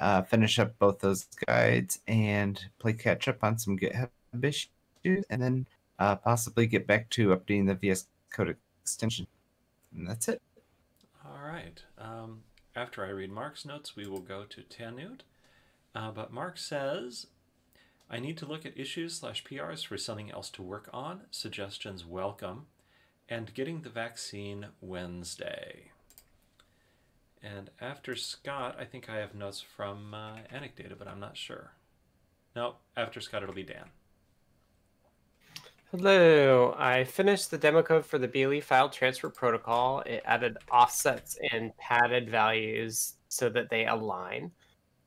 uh, finish up both those guides and play catch up on some GitHub issues, and then uh, possibly get back to updating the VS Code extension. And that's it. All right. Um, after I read Mark's notes, we will go to Tannewt. Uh, but Mark says, I need to look at issues slash PRs for something else to work on. Suggestions welcome. And getting the vaccine Wednesday. And after Scott, I think I have notes from uh, Anecdata, but I'm not sure. No, after Scott, it'll be Dan. Hello, I finished the demo code for the BLE file transfer protocol. It added offsets and padded values so that they align.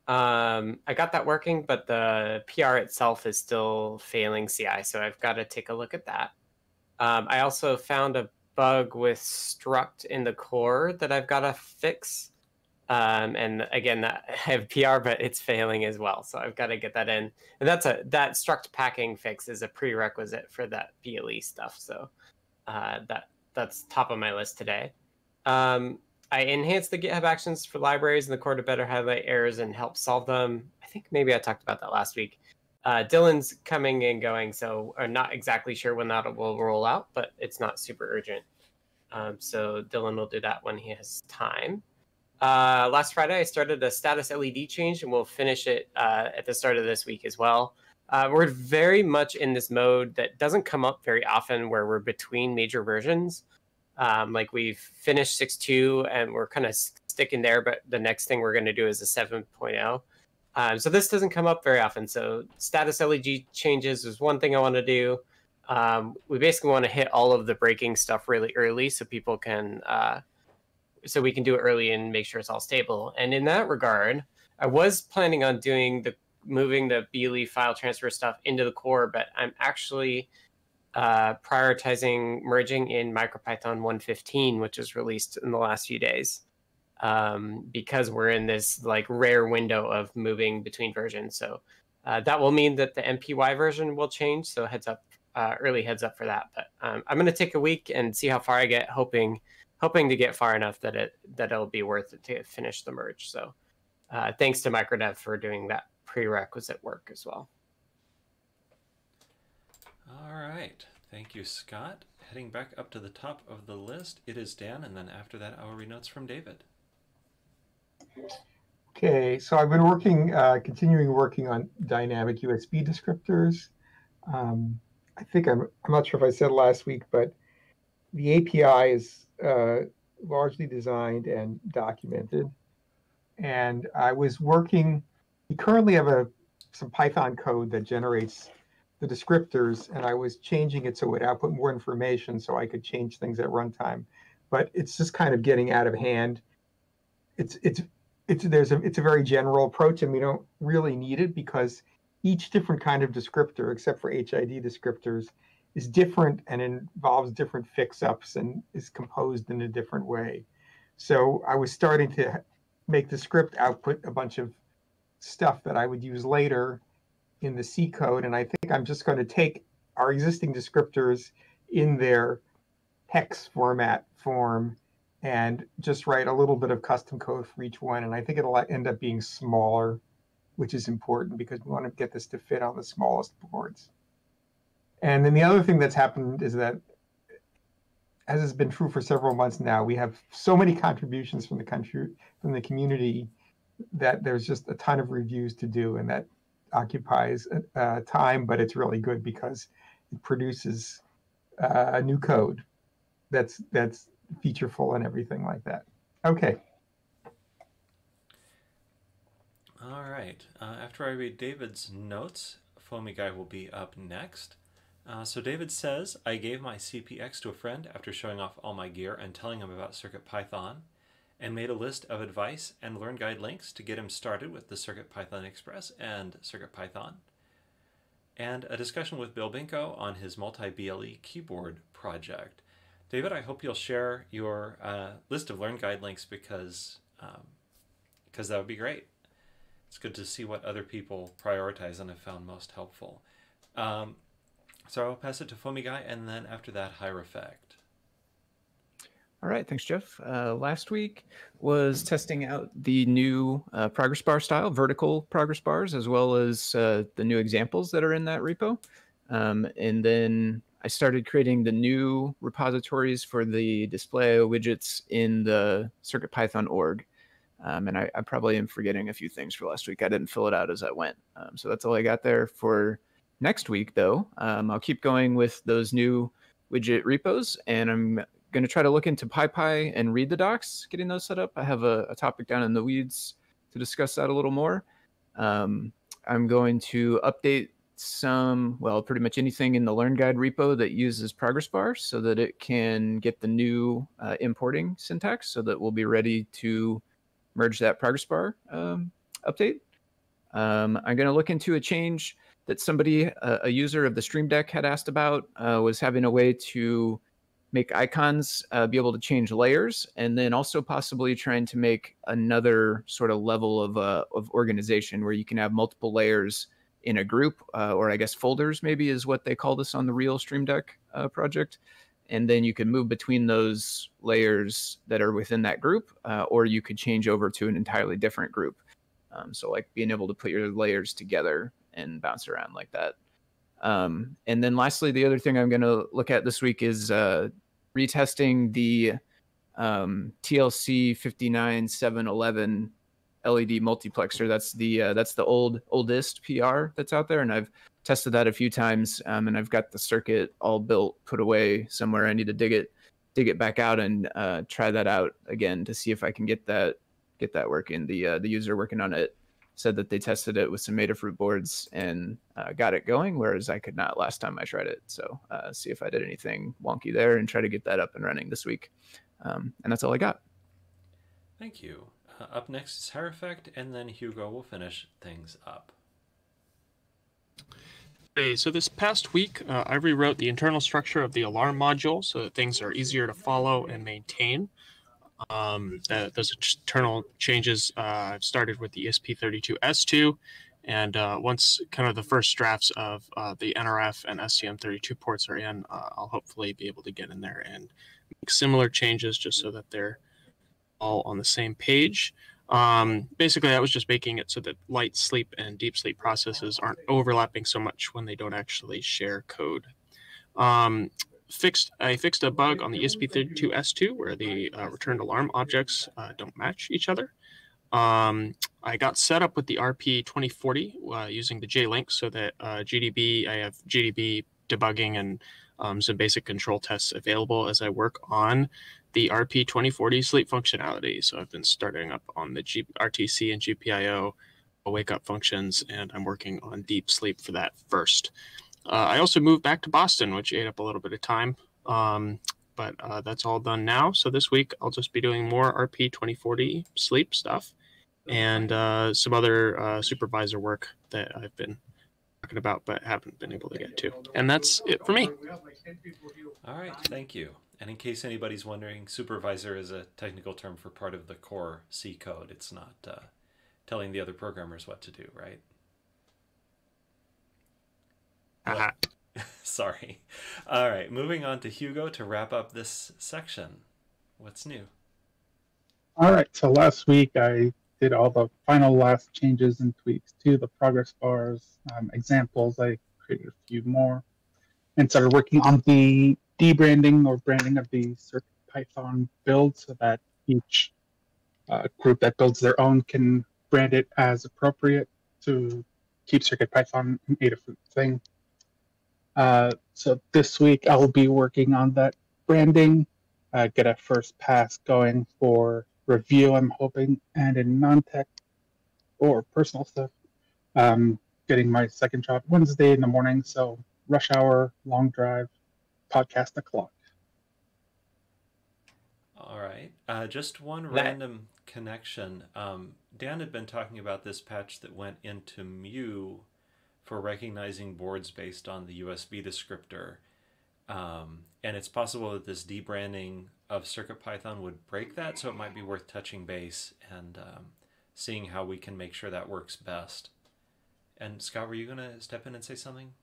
Um, I got that working, but the PR itself is still failing CI, so I've got to take a look at that. Um, I also found a bug with struct in the core that I've got to fix. Um, and again, I have PR, but it's failing as well, so I've got to get that in. And that's a that struct packing fix is a prerequisite for that BLE stuff. So uh, that that's top of my list today. Um, I enhanced the GitHub actions for libraries in the core to better highlight errors and help solve them. I think maybe I talked about that last week. Uh, Dylan's coming and going, so I'm not exactly sure when that will roll out, but it's not super urgent. Um, so Dylan will do that when he has time. Uh, last Friday, I started a status LED change, and we'll finish it uh, at the start of this week as well. Uh, we're very much in this mode that doesn't come up very often, where we're between major versions. Um, like we've finished 6.2 and we're kind of sticking there, but the next thing we're going to do is a 7.0. Um, so this doesn't come up very often. So status LED changes is one thing I want to do. Um, we basically want to hit all of the breaking stuff really early so people can uh, so we can do it early and make sure it's all stable. And in that regard, I was planning on doing the moving the BLE file transfer stuff into the core, but I'm actually uh, prioritizing merging in MicroPython 1.15, which was released in the last few days, um, because we're in this like rare window of moving between versions. So uh, that will mean that the MPY version will change. So heads up, uh, early heads up for that. But um, I'm going to take a week and see how far I get, hoping hoping to get far enough that it that it'll be worth it to finish the merge. So uh, thanks to Microdev for doing that prerequisite work as well. All right. Thank you, Scott. Heading back up to the top of the list, it is Dan, and then after that, read notes from David. Okay, so I've been working, uh, continuing working on dynamic USB descriptors. Um, I think I'm, I'm not sure if I said last week, but the API is uh, largely designed and documented. And I was working, we currently have a some Python code that generates the descriptors, and I was changing it so it would output more information so I could change things at runtime. But it's just kind of getting out of hand. It's it's it's there's a it's a very general approach, and we don't really need it because each different kind of descriptor, except for HID descriptors, is different and involves different fix-ups and is composed in a different way. So I was starting to make the script output a bunch of stuff that I would use later in the C code. And I think I'm just going to take our existing descriptors in their hex format form and just write a little bit of custom code for each one. And I think it'll end up being smaller, which is important because we want to get this to fit on the smallest boards. And then the other thing that's happened is that, as has been true for several months now, we have so many contributions from the country, from the community, that there's just a ton of reviews to do, and that occupies uh, time, but it's really good because it produces uh, a new code that's that's featureful and everything like that. Okay. All right. Uh, after I read David's notes, Foamy Guy will be up next. Uh, so David says, I gave my CPX to a friend after showing off all my gear and telling him about CircuitPython, and made a list of advice and Learn Guide links to get him started with the Circuit Playground Express and CircuitPython, and a discussion with Bill Binko on his multi-BLE keyboard project. David, I hope you'll share your uh, list of Learn Guide links because um, because that would be great. It's good to see what other people prioritize and have found most helpful. Um, so I'll pass it to Foamy Guy, and then after that, Hierophect. All right, thanks, Jeff. Uh, last week was testing out the new uh, progress bar style, vertical progress bars, as well as uh, the new examples that are in that repo. Um, and then I started creating the new repositories for the display widgets in the CircuitPython org. Um, and I, I, probably am forgetting a few things for last week. I didn't fill it out as I went. Um, so that's all I got there for next week, though. Um, I'll keep going with those new widget repos, and I'm going to try to look into PyPI and read the docs, getting those set up. I have a, a topic down in the weeds to discuss that a little more. Um, I'm going to update some, well, pretty much anything in the Learn Guide repo that uses progress bar so that it can get the new uh, importing syntax so that we'll be ready to merge that progress bar um, update. Um, I'm going to look into a change that somebody, uh, a user of the Stream Deck, had asked about, uh, was having a way to make icons uh, be able to change layers, and then also possibly trying to make another sort of level of uh, of organization where you can have multiple layers in a group, uh, or I guess folders maybe is what they call this on the real Stream Deck uh, project. And then you can move between those layers that are within that group, uh, or you could change over to an entirely different group. Um, so like being able to put your layers together and bounce around like that. Um, and then lastly, the other thing I'm going to look at this week is uh, retesting the um, TLC 59711 LED multiplexer. That's the uh, that's the old oldest PR that's out there, and I've tested that a few times, um, and I've got the circuit all built, put away somewhere. I need to dig it dig it back out and uh, try that out again to see if I can get that get that working. The uh, the user working on it said that they tested it with some Adafruit boards and uh, got it going, whereas I could not last time I tried it. So uh, see if I did anything wonky there and try to get that up and running this week. Um, and that's all I got. Thank you. Uh, up next is Hierophect, and then Hugo will finish things up. Okay, so this past week, uh, I rewrote the internal structure of the alarm module so that things are easier to follow and maintain. Um, that, those internal changes uh, started with the ESP32S2, and uh, once kind of the first drafts of uh, the NRF and STM32 ports are in, uh, I'll hopefully be able to get in there and make similar changes just so that they're all on the same page. Um, basically, that was just making it so that light sleep and deep sleep processes aren't overlapping so much when they don't actually share code. Um, fixed I fixed a bug on the ESP32S2 where the uh, returned alarm objects uh, don't match each other. Um, I got set up with the RP2040 uh, using the JLink so that uh, GDB, I have GDB debugging and um, some basic control tests available as I work on the RP2040 sleep functionality. So I've been starting up on the G- RTC and GPIO wake up functions, and I'm working on deep sleep for that first. Uh, I also moved back to Boston, which ate up a little bit of time. Um, but uh, that's all done now. So this week I'll just be doing more RP 2040 sleep stuff and uh, some other uh, supervisor work that I've been talking about but haven't been able to get to. And that's it for me. All right, thank you. And in case anybody's wondering, supervisor is a technical term for part of the core C code. It's not uh, telling the other programmers what to do, right? Uh-huh. Sorry. All right, moving on to Hugo to wrap up this section. What's new? All right, so last week I did all the final last changes and tweaks to the progress bars, um, examples. I created a few more and started working on the debranding or branding of the CircuitPython build so that each uh, group that builds their own can brand it as appropriate to keep CircuitPython an Adafruit thing. Uh, so this week I'll be working on that branding, uh, get a first pass going for review, I'm hoping, and in non-tech or personal stuff, um, getting my second job Wednesday in the morning. So rush hour, long drive, podcast o'clock. All right. right. Uh, just one That- random connection. Um, Dan had been talking about this patch that went into Mu for recognizing boards based on the USB descriptor. Um, and it's possible that this debranding of CircuitPython would break that, so it might be worth touching base and um, seeing how we can make sure that works best. And Scott, were you going to step in and say something?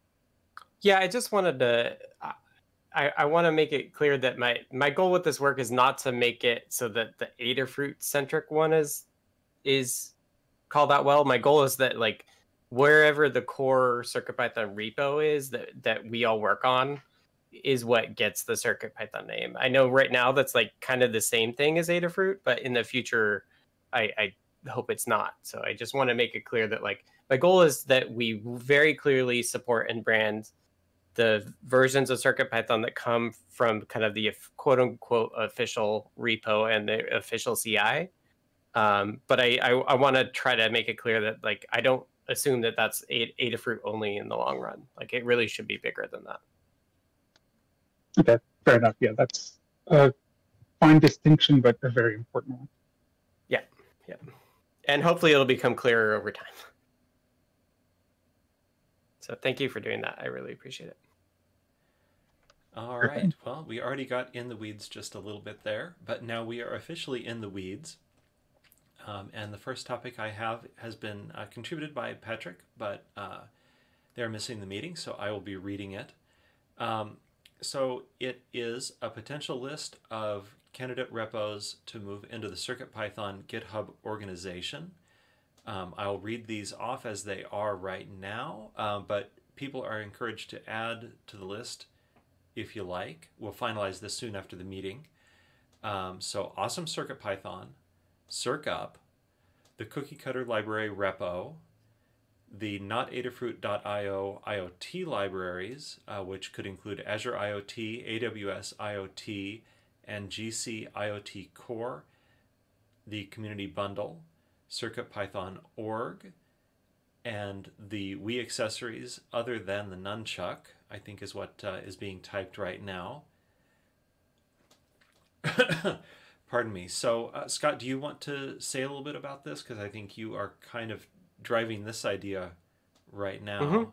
Yeah, I just wanted to. I, I want to make it clear that my my goal with this work is not to make it so that the Adafruit centric one is is called out well. My goal is that like wherever the core CircuitPython repo is that that we all work on is what gets the circuit python name. I know right now that's like kind of the same thing as Adafruit, but in the future, I, I hope it's not. So I just want to make it clear that like my goal is that we very clearly support and brand the versions of circuit python that come from kind of the quote unquote official repo and the official CI. Um, but I, I, I want to try to make it clear that like I don't assume that that's Adafruit only in the long run. Like it really should be bigger than that. Okay, fair enough. Yeah, that's a fine distinction, but a very important one. Yeah, yeah, and hopefully it'll become clearer over time. So thank you for doing that. I really appreciate it. All right. Well, we already got in the weeds just a little bit there, but now we are officially in the weeds. Um, and the first topic I have has been uh, contributed by Patrick, but uh, they're missing the meeting, so I will be reading it. Um, so it is a potential list of candidate repos to move into the CircuitPython GitHub organization. Um, I'll read these off as they are right now, uh, but people are encouraged to add to the list if you like. We'll finalize this soon after the meeting. Um, so Awesome CircuitPython, CircUp, the Cookie Cutter Library repo, the NotAdafruit.io IoT libraries, uh, which could include Azure IoT, AWS IoT, and GC IoT Core, the Community Bundle, CircuitPython org, and the Wii accessories other than the Nunchuck, I think is what uh, is being typed right now. Pardon me. So, uh, Scott, do you want to say a little bit about this? Because I think you are kind of driving this idea right now. Mhm.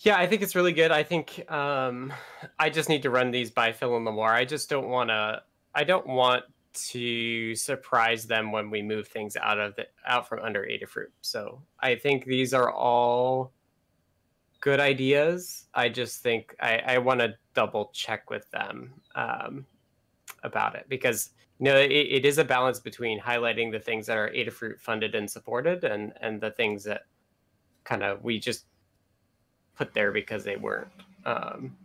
Yeah, I think it's really good. I think um, I just need to run these by Phil and Limor. I just don't want to. I don't want to surprise them when we move things out of the out from under Adafruit. So I think these are all good ideas. I just think I, I want to double check with them um, about it because know it, it is a balance between highlighting the things that are Adafruit funded and supported and and the things that kind of we just put there because they weren't. Um,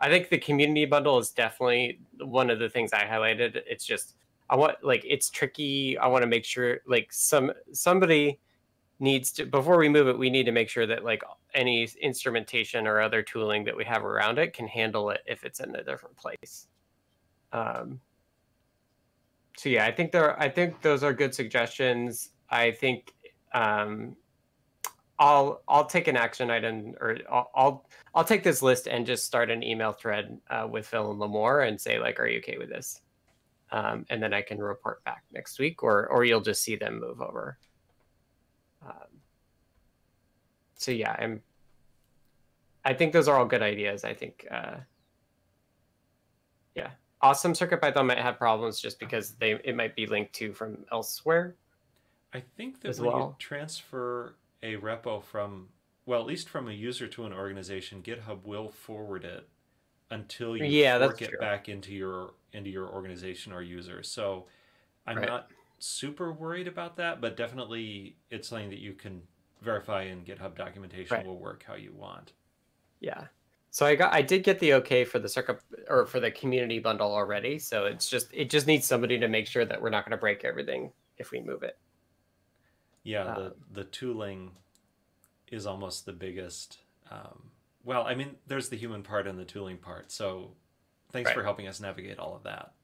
I think the community bundle is definitely one of the things I highlighted. It's just I want like it's tricky. I want to make sure like some somebody needs to before we move it. We need to make sure that like any instrumentation or other tooling that we have around it can handle it if it's in a different place. Um, so yeah, I think there. I think those are good suggestions. I think um, I'll I'll take an action item or I'll I'll, I'll take this list and just start an email thread uh, with Phil and Limor and say like, are you okay with this? Um, and then I can report back next week, or or you'll just see them move over. Um, so yeah, I'm. I think those are all good ideas. I think. Uh, awesome CircuitPython might have problems just because they it might be linked to from elsewhere. I think that when you transfer a repo from, well, at least from a user to an organization, GitHub will forward it until you Yeah, fork it true. back into your into your organization or user. So I'm Right. not super worried about that, but definitely it's something that you can verify in GitHub documentation Right. will work how you want. Yeah. So I got I did get the okay for the circuit or for the community bundle already. So it's just it just needs somebody to make sure that we're not going to break everything if we move it. Yeah, the Um, the tooling is almost the biggest. Um, well, I mean, there's the human part and the tooling part. So thanks Right. for helping us navigate all of that.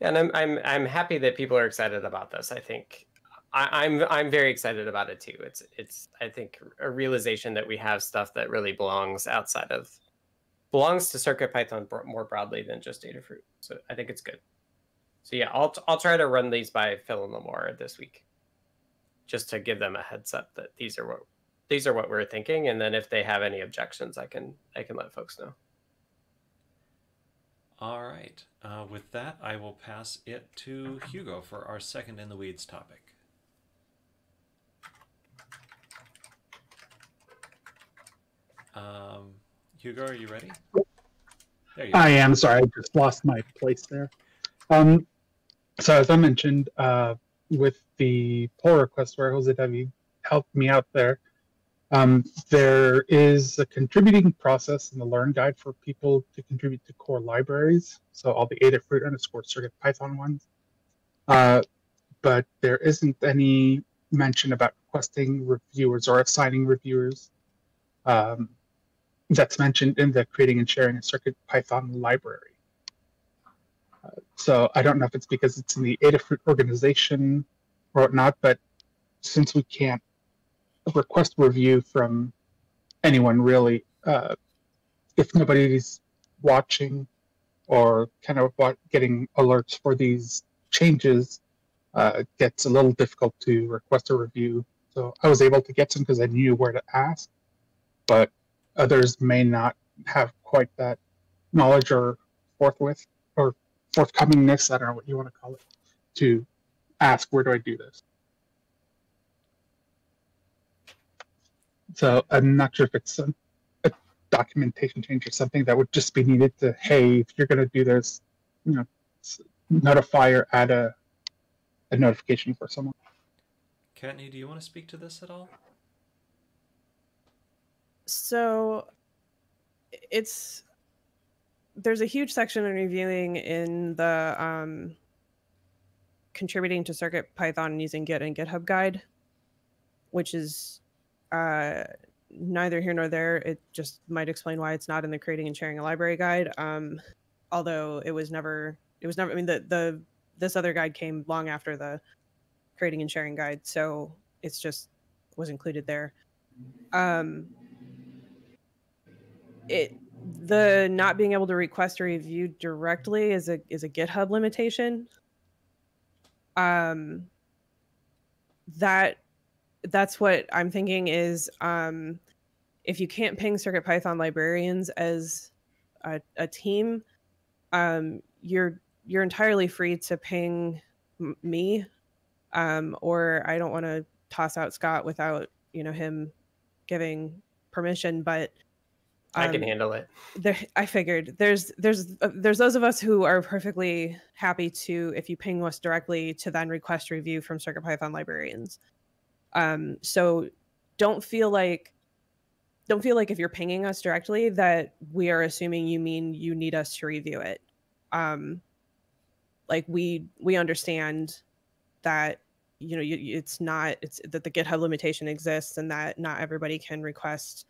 And I'm I'm I'm happy that people are excited about this. I think I, I'm I'm very excited about it too. It's it's I think a realization that we have stuff that really belongs outside of belongs to CircuitPython more broadly than just Adafruit. So I think it's good. So yeah, I'll I'll try to run these by Phil and Limor this week, just to give them a heads up that these are what these are what we're thinking, and then if they have any objections, I can I can let folks know. All right. Uh, with that, I will pass it to Hugo for our second in the weeds topic. Um, Hugo, are you ready? There you I go. am sorry, I just lost my place there. Um, so as I mentioned, uh, with the pull request where Jose David helped me out there, um, there is a contributing process in the Learn Guide for people to contribute to core libraries. So all the Adafruit underscore Circuit Python ones. Uh, but there isn't any mention about requesting reviewers or assigning reviewers. Um, that's mentioned in the creating and sharing a Circuit Python library. Uh, so I don't know if it's because it's in the Adafruit organization or whatnot, but since we can't request review from anyone really, uh, if nobody's watching or kind of getting alerts for these changes, uh, it gets a little difficult to request a review. So I was able to get some because I knew where to ask, but others may not have quite that knowledge or forthwith or forthcomingness, I don't know what you want to call it, to ask where do I do this. So I'm not sure if it's a, a documentation change or something that would just be needed to, hey, if you're going to do this, you know, notify or add a, a notification for someone. Kattni, do you want to speak to this at all? So it's there's a huge section on reviewing in the um, contributing to Circuit Python using Git and GitHub guide, which is uh, neither here nor there. It just might explain why it's not in the creating and sharing a library guide. Um, although it was never, it was never. I mean, the the this other guide came long after the creating and sharing guide, so it's just was included there. Um, it the not being able to request a review directly is a is a GitHub limitation. Um, that that's what I'm thinking is um, if you can't ping Circuit Python librarians as a, a team, um, you're you're entirely free to ping me, um, or I don't want to toss out Scott without you know him giving permission, but I can um, handle it. there i figured there's there's uh, there's those of us who are perfectly happy to if you ping us directly to then request review from circuitpython librarians um so don't feel like don't feel like if you're pinging us directly that we are assuming you mean you need us to review it um like we we understand that you know you, you- it's not it's that the github limitation exists and that not everybody can request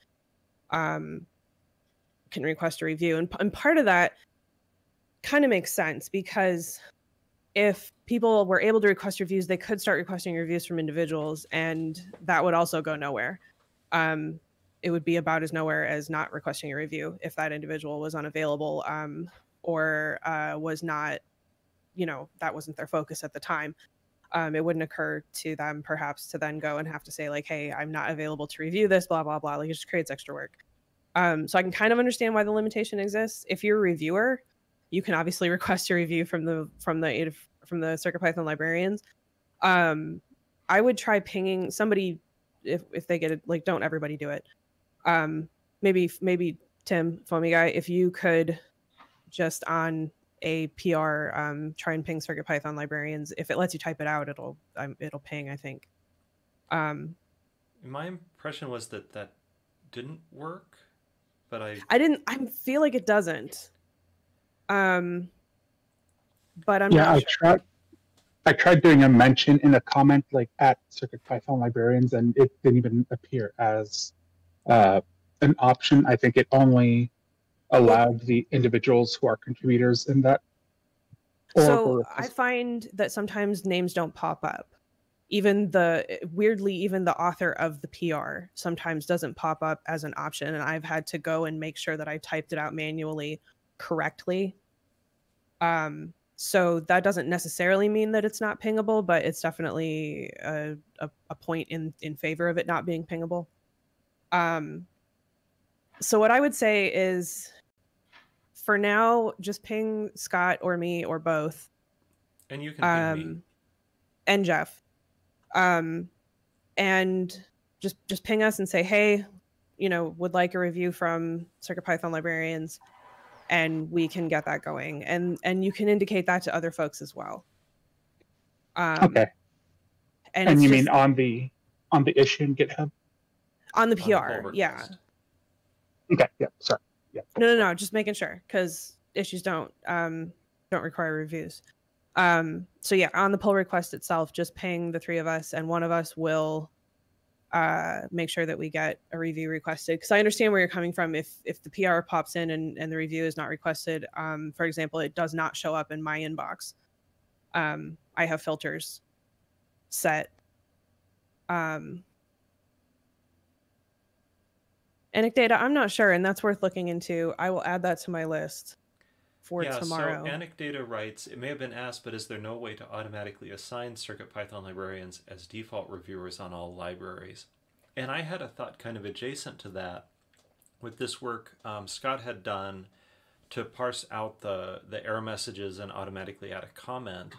um can request a review. And, and part of that kind of makes sense because if people were able to request reviews they could start requesting reviews from individuals and that would also go nowhere. Um, it would be about as nowhere as not requesting a review if that individual was unavailable um, or uh, was not you know that wasn't their focus at the time. Um, it wouldn't occur to them perhaps to then go and have to say like hey i'm not available to review this blah blah blah. Like it just creates extra work um, so I can kind of understand why the limitation exists. If you're a reviewer, you can obviously request a review from the from the from the CircuitPython librarians. Um, I would try pinging somebody if if they get it. Like, don't everybody do it. Um, maybe maybe Tim Foamy guy, if you could just on a PR um, try and ping CircuitPython librarians. If it lets you type it out, it'll um, it'll ping. I think. Um, My impression was that that didn't work, but I I didn't. I feel like it doesn't. Um, but I'm yeah, not I sure. tried. I tried doing a mention in a comment like at Circuit Python librarians, and it didn't even appear as uh, an option. I think it only allowed the individuals who are contributors in that. So I find that sometimes names don't pop up. Even the weirdly even the author of the pr sometimes doesn't pop up as an option and i've had to go and make sure that i typed it out manually correctly. Um so that doesn't necessarily mean that it's not pingable but it's definitely a, a, a point in in favor of it not being pingable. Um so what i would say is for now just ping scott or me or both. And you can ping me. um and jeff um and just just ping us and say hey you know would like a review from circuit python librarians and we can get that going and and you can indicate that to other folks as well um okay. and, And, you just mean on the on the issue in GitHub? on the on the pr yeah. Okay. Yeah. Sorry. Yeah. no no no just making sure because issues don't um don't require reviews um so yeah on the pull request itself just ping the three of us and one of us will uh make sure that we get a review requested. Because i understand where you're coming from. If if the pr pops in and and the review is not requested um for example it does not show up in my inbox. Um i have filters set. Um Anecdata, I'm not sure, and that's worth looking into. I will add that to my list for yeah, tomorrow. so Anecdata writes, it may have been asked, but is there no way to automatically assign CircuitPython librarians as default reviewers on all libraries? And I had a thought kind of adjacent to that. With this work um, Scott had done to parse out the, the error messages and automatically add a comment,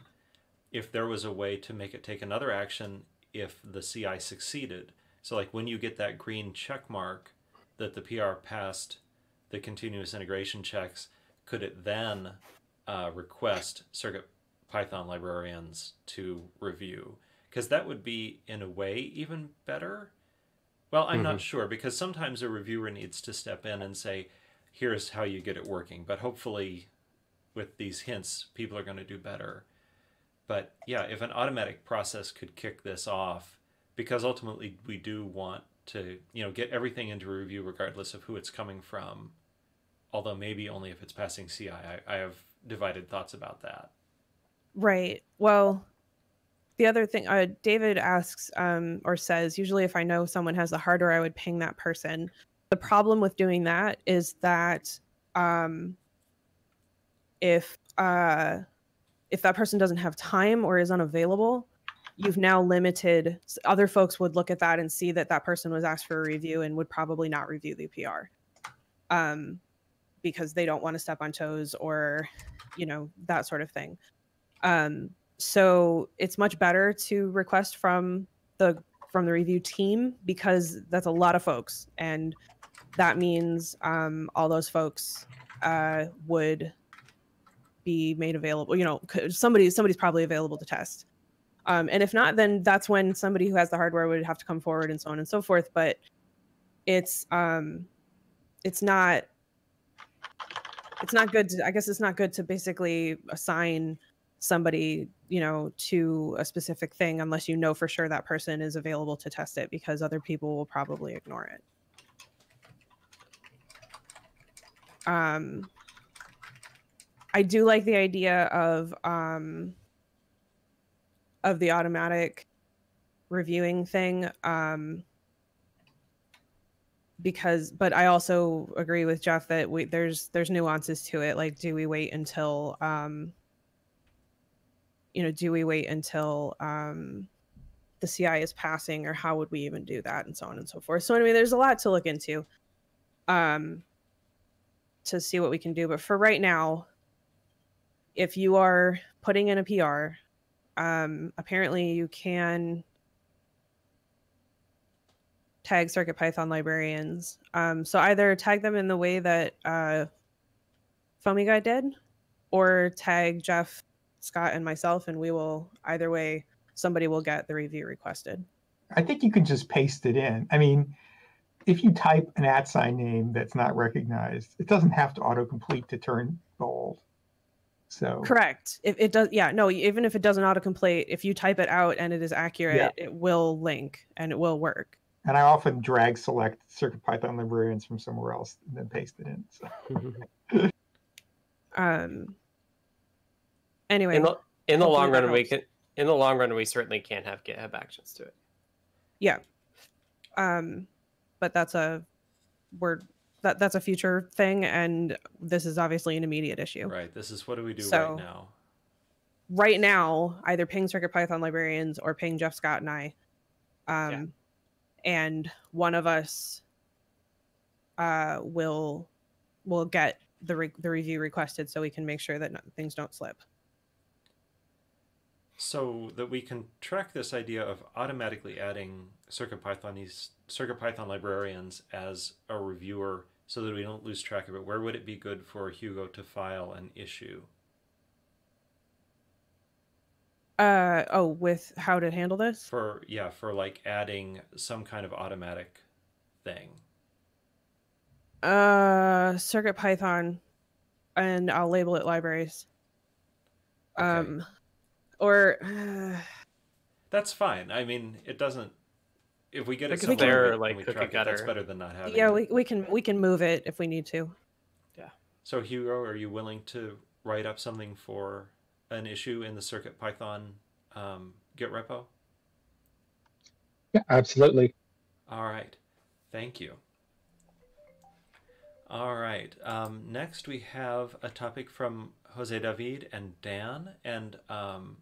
if there was a way to make it take another action if the CI succeeded. So, like when you get that green check mark that the PR passed the continuous integration checks, could it then uh, request Circuit Python librarians to review? Because that would be, in a way, even better. Well, I'm not sure because sometimes a reviewer needs to step in and say, here's how you get it working. But hopefully, with these hints, people are going to do better. But yeah, if an automatic process could kick this off, because ultimately we do want to, you know, get everything into review regardless of who it's coming from although maybe only if it's passing CI. I, I have divided thoughts about that. Right. Well, the other thing, uh, David asks um, or says, usually if I know someone has the hardware, I would ping that person. The problem with doing that is that um, if uh, if that person doesn't have time or is unavailable, you've now limited. Other folks would look at that and see that that person was asked for a review and would probably not review the PR. Um, because they don't want to step on toes or you know that sort of thing. Um, so it's much better to request from the from the review team because that's a lot of folks and that means um, all those folks uh, would be made available you know somebody somebody's probably available to test. Um, and if not then that's when somebody who has the hardware would have to come forward and so on and so forth but it's um it's not it's not good to i guess it's not good to basically assign somebody you know to a specific thing unless you know for sure that person is available to test it because other people will probably ignore it. Um i do like the idea of um of the automatic reviewing thing. Um because but i also agree with jeff that we there's there's nuances to it. Like do we wait until um you know do we wait until um the ci is passing or how would we even do that and so on and so forth. So anyway there's a lot to look into um to see what we can do. But for right now if you are putting in a pr um apparently you can tag circuit python librarians um, so either tag them in the way that uh, foamy guy did or tag jeff scott and myself and we will either way somebody will get the review requested I think you can just paste it in. I mean, if you type an at sign name that's not recognized, it doesn't have to autocomplete to turn bold. So correct if it does yeah no even if it doesn't autocomplete if you type it out and it is accurate Yeah. it will link and it will work and I often drag select CircuitPython librarians from somewhere else and then paste it in. So um anyway in the in the long that run we can in the long run, we certainly can't have GitHub Actions to it. Yeah. Um, but that's a we're that that's a future thing, and this is obviously an immediate issue. Right. This is what do we do So- right now? Right now, either ping Circuit Python librarians or ping Jeff Scott and I, um, and one of us uh, will will get the re- the review requested so we can make sure that no- things don't slip. So that we can track this idea of automatically adding CircuitPython CircuitPython librarians as a reviewer so that we don't lose track of it. Where would it be good for Hugo to file an issue? Uh oh, with how to handle this? For yeah, for like adding some kind of automatic thing. Uh, Circuit Python, and I'll label it libraries. Okay. Um, or uh, That's fine. I mean, it doesn't. If we get it Because somewhere they're, and we- like, we track it, that's better than not having. yeah, it. we, we can we can move it if we need to. Yeah. So Hugo, are you willing to write up something for an issue in the Circuit Python um, Git repo? Yeah, absolutely. All right, thank you. All right, um, next we have a topic from Jose David and Dan, and um,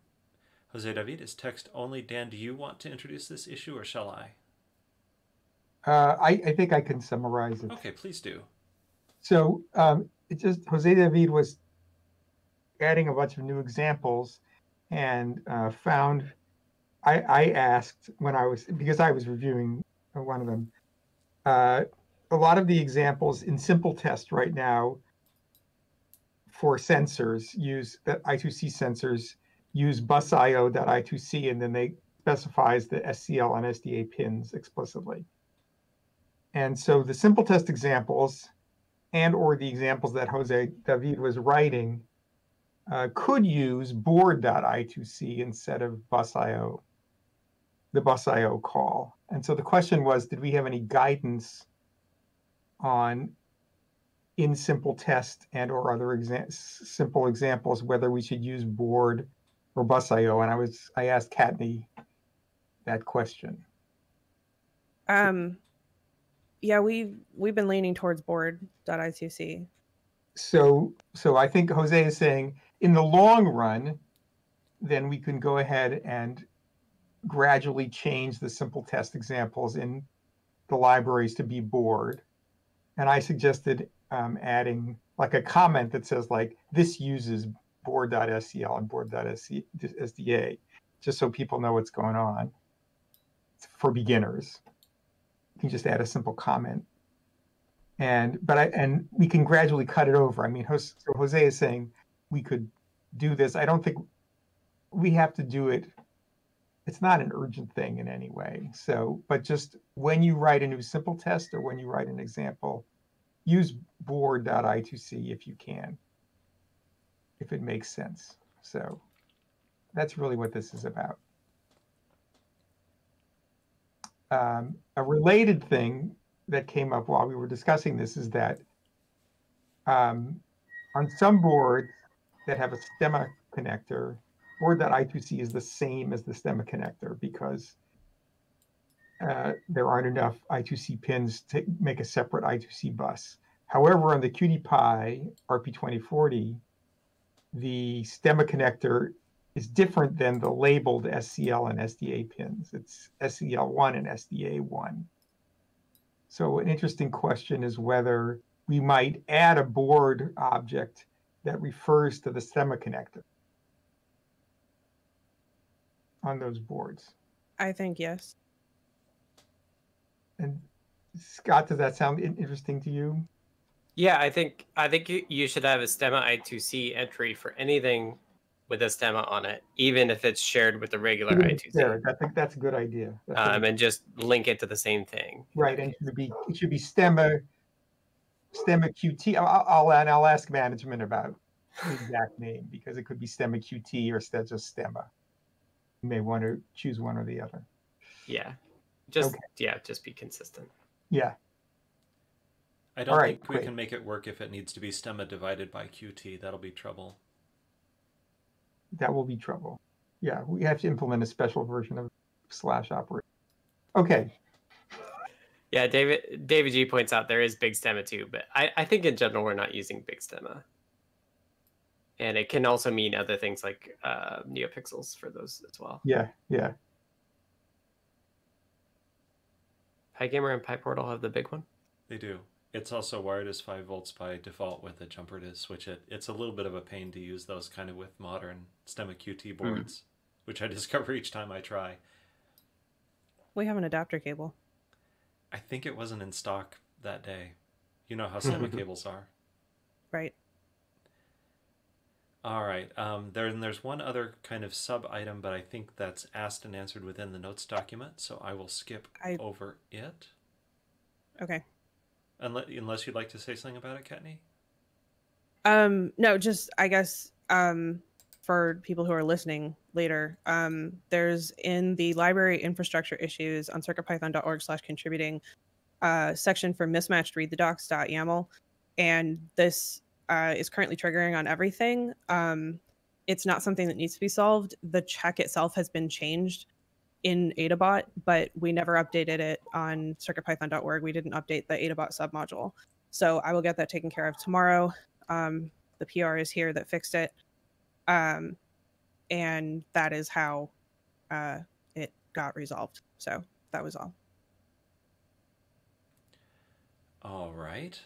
Jose David is text only. Dan, do you want to introduce this issue, or shall I? Uh, I, I think I can summarize it. Okay, please do. So um, it just Jose David was adding a bunch of new examples and uh, found I, I asked when I was because I was reviewing one of them. Uh, a lot of the examples in simple test right now for sensors use that I2C sensors use bus busio.i2c and then they specifies the SCL and SDA pins explicitly. And so the simple test examples and or the examples that Jose David was writing uh, could use board.i2c instead of busio, the busio call. And so the question was, did we have any guidance on in simple test and or other exa- simple examples whether we should use board or busio? And I was I asked Kattni that question. Um, yeah, we we've been leaning towards board.i2c. so so I think Jose is saying in the long run, then we can go ahead and gradually change the simple test examples in the libraries to be board. And I suggested um, adding like a comment that says like this uses board.scl and board.sda, just so people know what's going on for beginners. You can just add a simple comment and but I and we can gradually cut it over. I mean, Jose, so Jose is saying we could do this. I don't think we have to do it. It's not an urgent thing in any way. So, but just when you write a new simple test or when you write an example, use board.i2c if you can, if it makes sense. So that's really what this is about. Um, a related thing that came up while we were discussing this is that um, on some boards that have a stemma connector, or that I2C is the same as the stemma connector because uh, there aren't enough I2C pins to make a separate I2C bus. However, on the QT Py RP2040, the stemma connector is different than the labeled SCL and SDA pins. It's SCL1 and SDA1. So an interesting question is whether we might add a board object that refers to the stemma connector on those boards. I think yes. And Scott, does that sound interesting to you? Yeah, I think I think you, you should have a stemma I2C entry for anything with a stemma on it, even if it's shared with the regular I2C. Yeah, I think that's a good idea. Um, and just link it to the same thing. right, and it should be it should be stemma stemma QT. I'll, I'll and I'll ask management about the exact name because it could be stemma QT or instead just stemma. You may want to choose one or the other. Yeah. Just Okay. yeah, just be consistent. Yeah, I don't All right, think we great. can make it work if it needs to be stemma divided by qt. That'll be trouble. that will be trouble. Yeah, we have to implement a special version of slash operator. Okay. Yeah, David David G points out there is Big Stemma too, but I, I think in general we're not using Big Stemma. And it can also mean other things like uh, neopixels for those as well. Yeah, yeah. PyGamer and PyPortal have the big one. They do. It's also wired as 5 volts by default with a jumper to switch it. It's a little bit of a pain to use those kind of with modern Stemma QT boards, mm. which I discover each time I try. We have an adapter cable. I think it wasn't in stock that day. You know how Stemma cables are. Right. All right. Um, there, and there's one other kind of sub item, but I think that's asked and answered within the notes document, so I will skip I... over it. Okay. Unless, unless you'd like to say something about it, Kattni? Um, no, just I guess um, for people who are listening later, um, there's in the library infrastructure issues on circuitpython.org slash contributing uh, section for mismatched read the docs.yaml. And this uh, is currently triggering on everything. Um, it's not something that needs to be solved. The check itself has been changed in AdaBot, but we never updated it on circuitpython.org. We didn't update the AdaBot submodule. So I will get that taken care of tomorrow. Um, the PR is here that fixed it. Um, and that is how uh, it got resolved. So that was all. All right.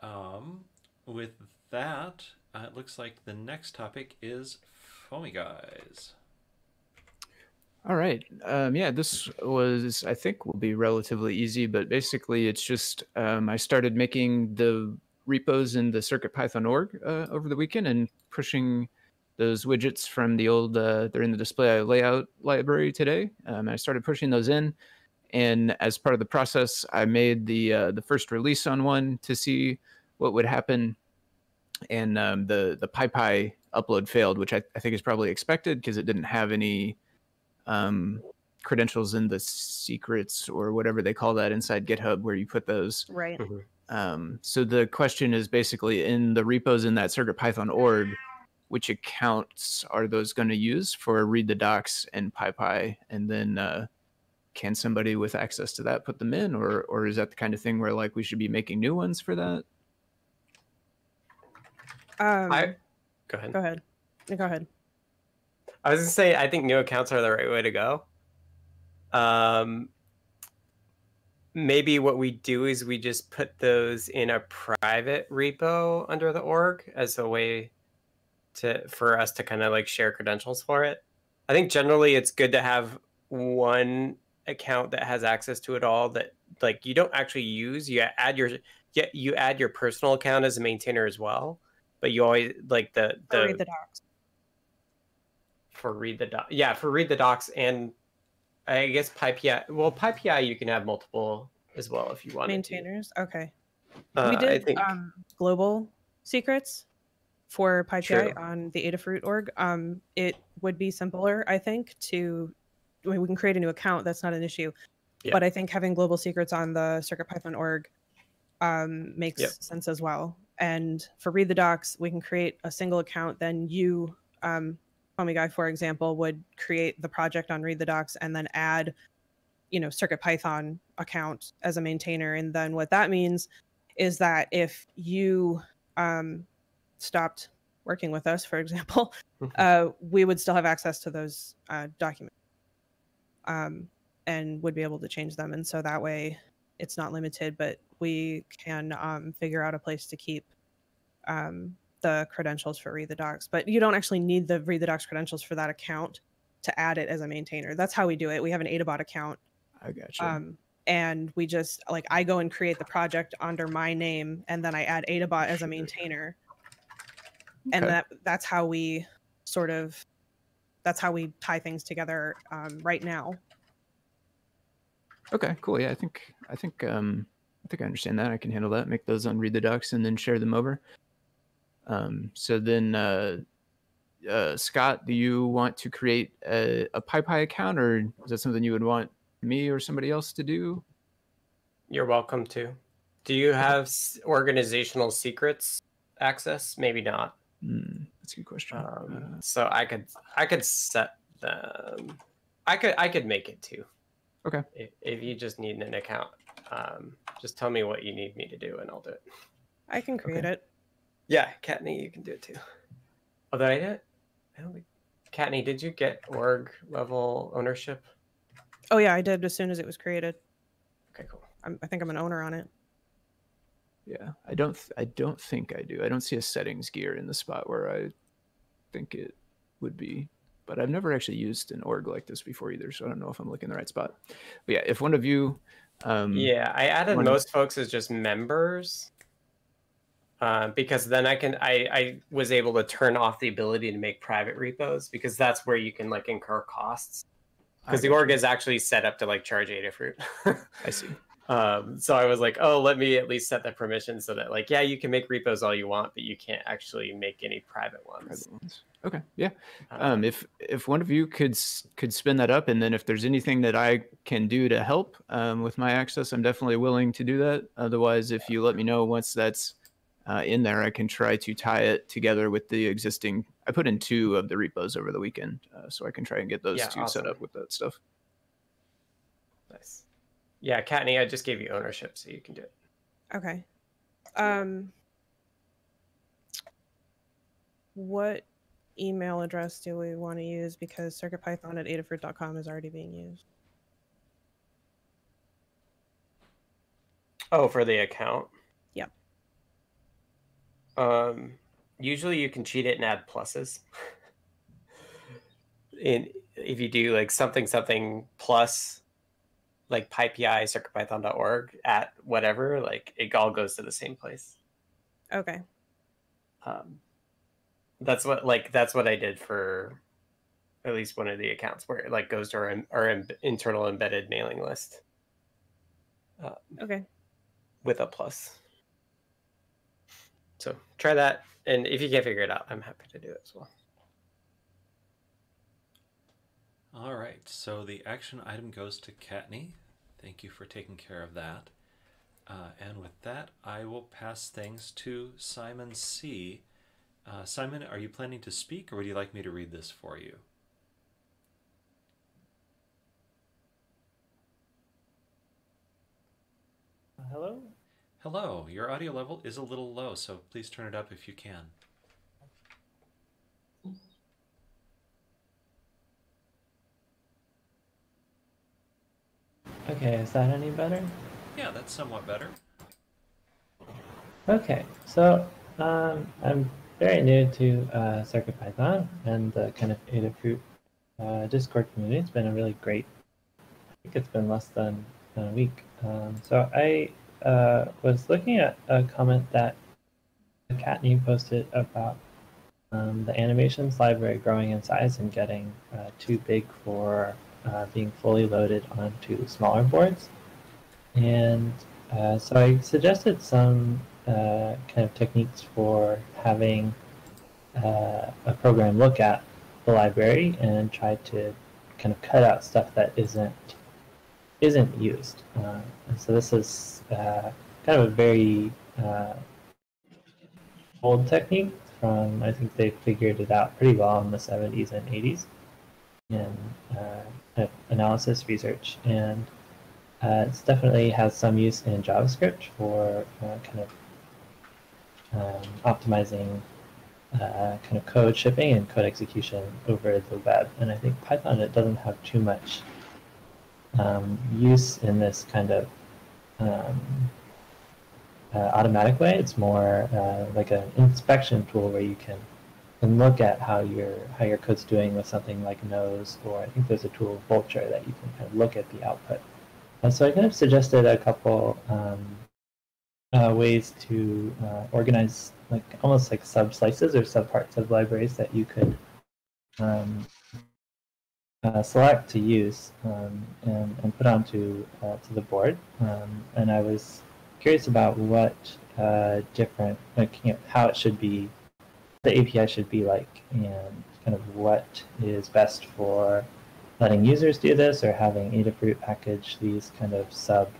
Um, with that, uh, it looks like the next topic is Foamy Guys. All right. Um, yeah, this was, I think, will be relatively easy, but basically it's just um, I started making the repos in the CircuitPython org uh, over the weekend and pushing those widgets from the old, uh, they're in the display layout library today. Um, I started pushing those in. And as part of the process, I made the uh, the first release on one to see what would happen. And um, the the PyPI upload failed, which I, I think is probably expected because it didn't have any um, credentials in the secrets or whatever they call that inside GitHub where you put those. Right. Mm-hmm. Um, so the question is basically in the repos in that CircuitPython org, which accounts are those going to use for read the docs and PyPI, and then uh, can somebody with access to that put them in, or or is that the kind of thing where like we should be making new ones for that? Um, I go ahead. Go ahead. Go ahead. I was gonna say I think new accounts are the right way to go. Um, maybe what we do is we just put those in a private repo under the org as a way to for us to kind of like share credentials for it. I think generally it's good to have one account that has access to it all that like you don't actually use. You add your yeah, you add your personal account as a maintainer as well, but you always like the the, read the docs for read the doc. Yeah, for read the docs and I guess PyPI. Well, PyPI you can have multiple as well if you want. Maintainers. To. Okay. Uh, we did think... um, global secrets for PyPI True. on the Adafruit org. Um, it would be simpler, I think, to I mean, we can create a new account. That's not an issue. Yeah. But I think having global secrets on the CircuitPython org um, makes Yep. sense as well. And for read the docs, we can create a single account. Then you, um, Foamy Guy, for example, would create the project on read the docs and then add, you know, CircuitPython account as a maintainer. And then what that means is that if you um, stopped working with us, for example, uh, we would still have access to those uh, documents um, and would be able to change them. And so that way it's not limited, but we can um, figure out a place to keep um, the credentials for read the docs. But you don't actually need the read the docs credentials for that account to add it as a maintainer. That's how we do it. We have an AdaBot account. I gotcha. Um, and we just like I go and create the project under my name, and then I add AdaBot as a maintainer, Okay. and that that's how we sort of that's how we tie things together um, right now. Okay, cool. Yeah, I think I think um I think I understand that. I can handle that. Make those on read the docs and then share them over. Um, so then, uh, uh, Scott, do you want to create a, a PyPI account, or is that something you would want me or somebody else to do? You're welcome to. Do you have organizational secrets access? Maybe not. Hmm, That's a good question. Um, Uh, so I could I could set them. I could I could make it too. Okay. If, if you just need an account, um, just tell me what you need me to do, and I'll do it. I can create it. Yeah, Kattni, you can do it too. Although I did, I don't think. Kattni, did you get org level ownership? Oh yeah, I did as soon as it was created. Okay, cool. I'm, I think I'm an owner on it. yeah, I don't. Th- I don't think I do. I don't see a settings gear in the spot where I think it would be. But I've never actually used an org like this before either, so I don't know if I'm looking in the right spot. But yeah, if one of you, um, Yeah, I added most folks as just members. Uh, because then I can I, I was able to turn off the ability to make private repos because that's where you can like incur costs. Because the org is actually set up to like charge Adafruit. I see. um, so I was like, oh, let me at least set the permission so that like, yeah, you can make repos all you want, but you can't actually make any private ones. Private ones. Okay, yeah. Uh, Um, if if one of you could could spin that up, and then if there's anything that I can do to help um, with my access, I'm definitely willing to do that. Otherwise, if you let me know once that's uh, in there, I can try to tie it together with the existing. I put in two of the repos over the weekend, uh, so I can try and get those Yeah, two set up with that stuff. nice. Yeah, Kattni, I just gave you ownership, so you can do it. Okay. Um, what email address do we want to use? Because CircuitPython at adafruit.com is already being used. Oh, for the account. Um, usually you can cheat it and add pluses. In if you do like something something plus, like PyPI CircuitPython.org at whatever, like it all goes to the same place. Okay. Um, that's what like that's what I did for at least one of the accounts where it like goes to our, our internal embedded mailing list Okay. with a plus. So try that, and if you can't figure it out, I'm happy to do it as well. All right, so the action item goes to Kattni. Thank you for taking care of that. Uh, and with that, I will pass things to Simon C. Uh, Simon, are you planning to speak or would you like me to read this for you? Hello? Hello, your audio level is a little low, so please turn it up if you can. Okay, is that any better? Yeah, that's somewhat better. Okay, so um, I'm very new to uh, CircuitPython and the kind of Adafruit uh, Discord community. It's been a really great, I think it's been less than a week. Um, so I uh, was looking at a comment that Kattni posted about um, the animations library growing in size and getting uh, too big for uh, being fully loaded onto smaller boards. And uh, so I suggested some uh, kind of techniques for having uh, a program look at the library and try to kind of cut out stuff that isn't isn't used. Uh, so this is uh, kind of a very uh, old technique from I think they figured it out pretty well in the 70s and 80s in uh, analysis research and uh, it definitely has some use in JavaScript for kind of um, optimizing uh, kind of code shipping and code execution over the web. And I think Python it doesn't have too much um, use in this kind of um, uh, automatic way. It's more uh, like an inspection tool where you can look at how your how your code's doing with something like Nose, or I think there's a tool Vulture that you can kind of look at the output. So I kind of suggested a couple um, uh, ways to uh, organize like almost like sub slices or sub parts of libraries that you could um, uh, select to use um, and, and put onto uh, to the board. Um, and I was curious about what uh, different like you know, how it should be the API should be like and kind of what is best for letting users do this or having Adafruit package these kind of sub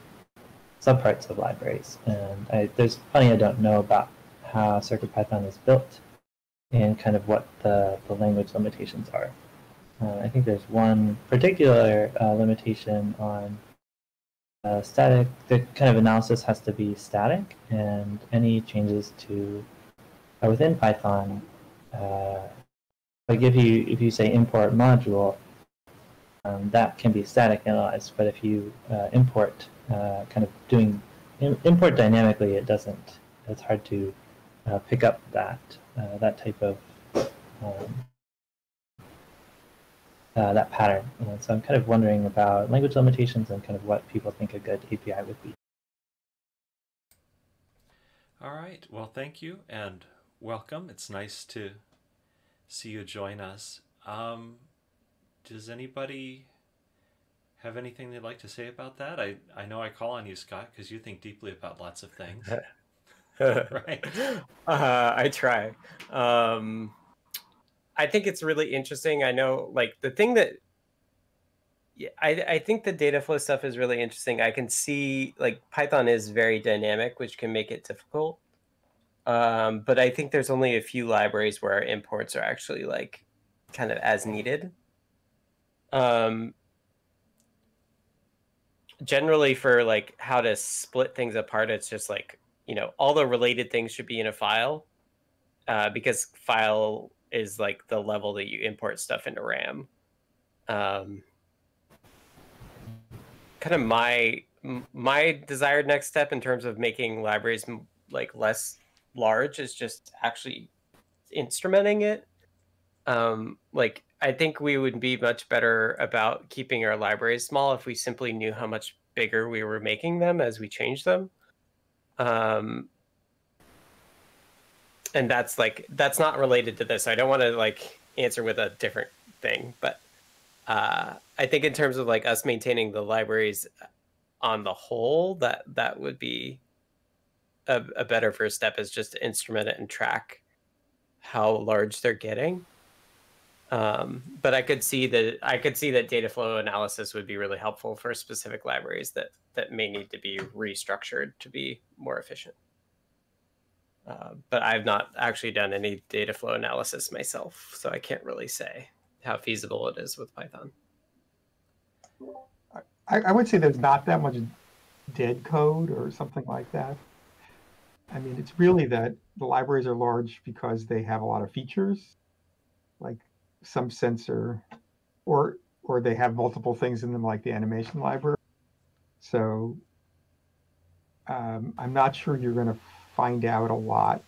subparts of libraries. And I, there's plenty I don't know about how CircuitPython is built and kind of what the, the language limitations are. Uh, I think there's one particular uh, limitation on uh, static. The kind of analysis has to be static, and any changes to uh, within Python, uh, like if you if you say import module, um, that can be static analyzed. But if you uh, import, kind of doing import dynamically, it doesn't. It's hard to pick up that that type of um, uh, that pattern. And so I'm kind of wondering about language limitations and kind of what people think a good API would be. All right. Well, thank you and welcome. It's nice to see you join us. Um, does anybody have anything they'd like to say about that? I, I know I call on you, Scott, because you think deeply about lots of things. right. Uh, I try. Um, I think it's really interesting. I know, like the thing that yeah, I, I think the data flow stuff is really interesting. I can see like Python is very dynamic, which can make it difficult. Um, but I think there's only a few libraries where imports are actually like kind of as needed. Um, generally, for like how to split things apart, it's just like you know all the related things should be in a file uh, because file is like the level that you import stuff into RAM. Um, kind of my my desired next step in terms of making libraries like less large is just actually instrumenting it. Um, like I think we would be much better about keeping our libraries small if we simply knew how much bigger we were making them as we change them. Um, and that's like that's not related to this. I don't want to like answer with a different thing, but uh, I think in terms of like us maintaining the libraries on the whole, that that would be a, a better first step is just to instrument it and track how large they're getting. Um, but I could see that I could see that data flow analysis would be really helpful for specific libraries that that may need to be restructured to be more efficient. Uh, but I've not actually done any data flow analysis myself, so I can't really say how feasible it is with Python. I, I would say there's not that much dead code or something like that. I mean, it's really that the libraries are large because they have a lot of features, like some sensor, or or they have multiple things in them, like the animation library. So um, I'm not sure you're going to find out a lot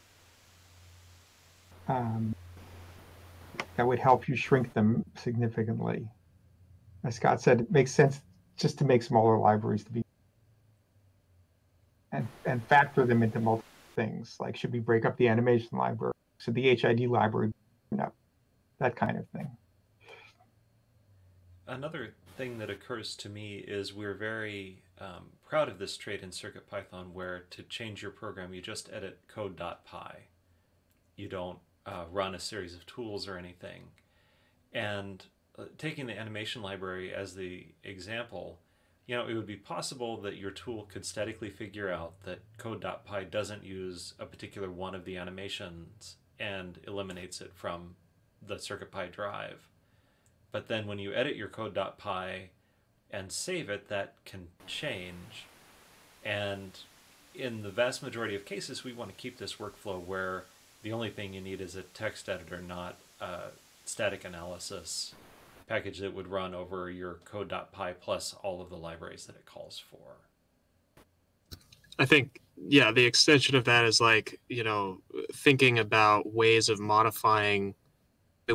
um, that would help you shrink them significantly. As Scott said, it makes sense just to make smaller libraries to be and, and factor them into multiple things. Like, should we break up the animation library? Should the HID library up? That kind of thing. Another thing that occurs to me is we're very um, proud of this trait in CircuitPython where to change your program, you just edit code.py. You don't uh, run a series of tools or anything. And uh, taking the animation library as the example, you know, it would be possible that your tool could statically figure out that code.py doesn't use a particular one of the animations and eliminates it from the CircuitPy drive. But then when you edit your code.py and save it, that can change. And in the vast majority of cases, we want to keep this workflow where the only thing you need is a text editor, not a static analysis package that would run over your code.py plus all of the libraries that it calls for. I think, yeah, the extension of that is like, you know, thinking about ways of modifying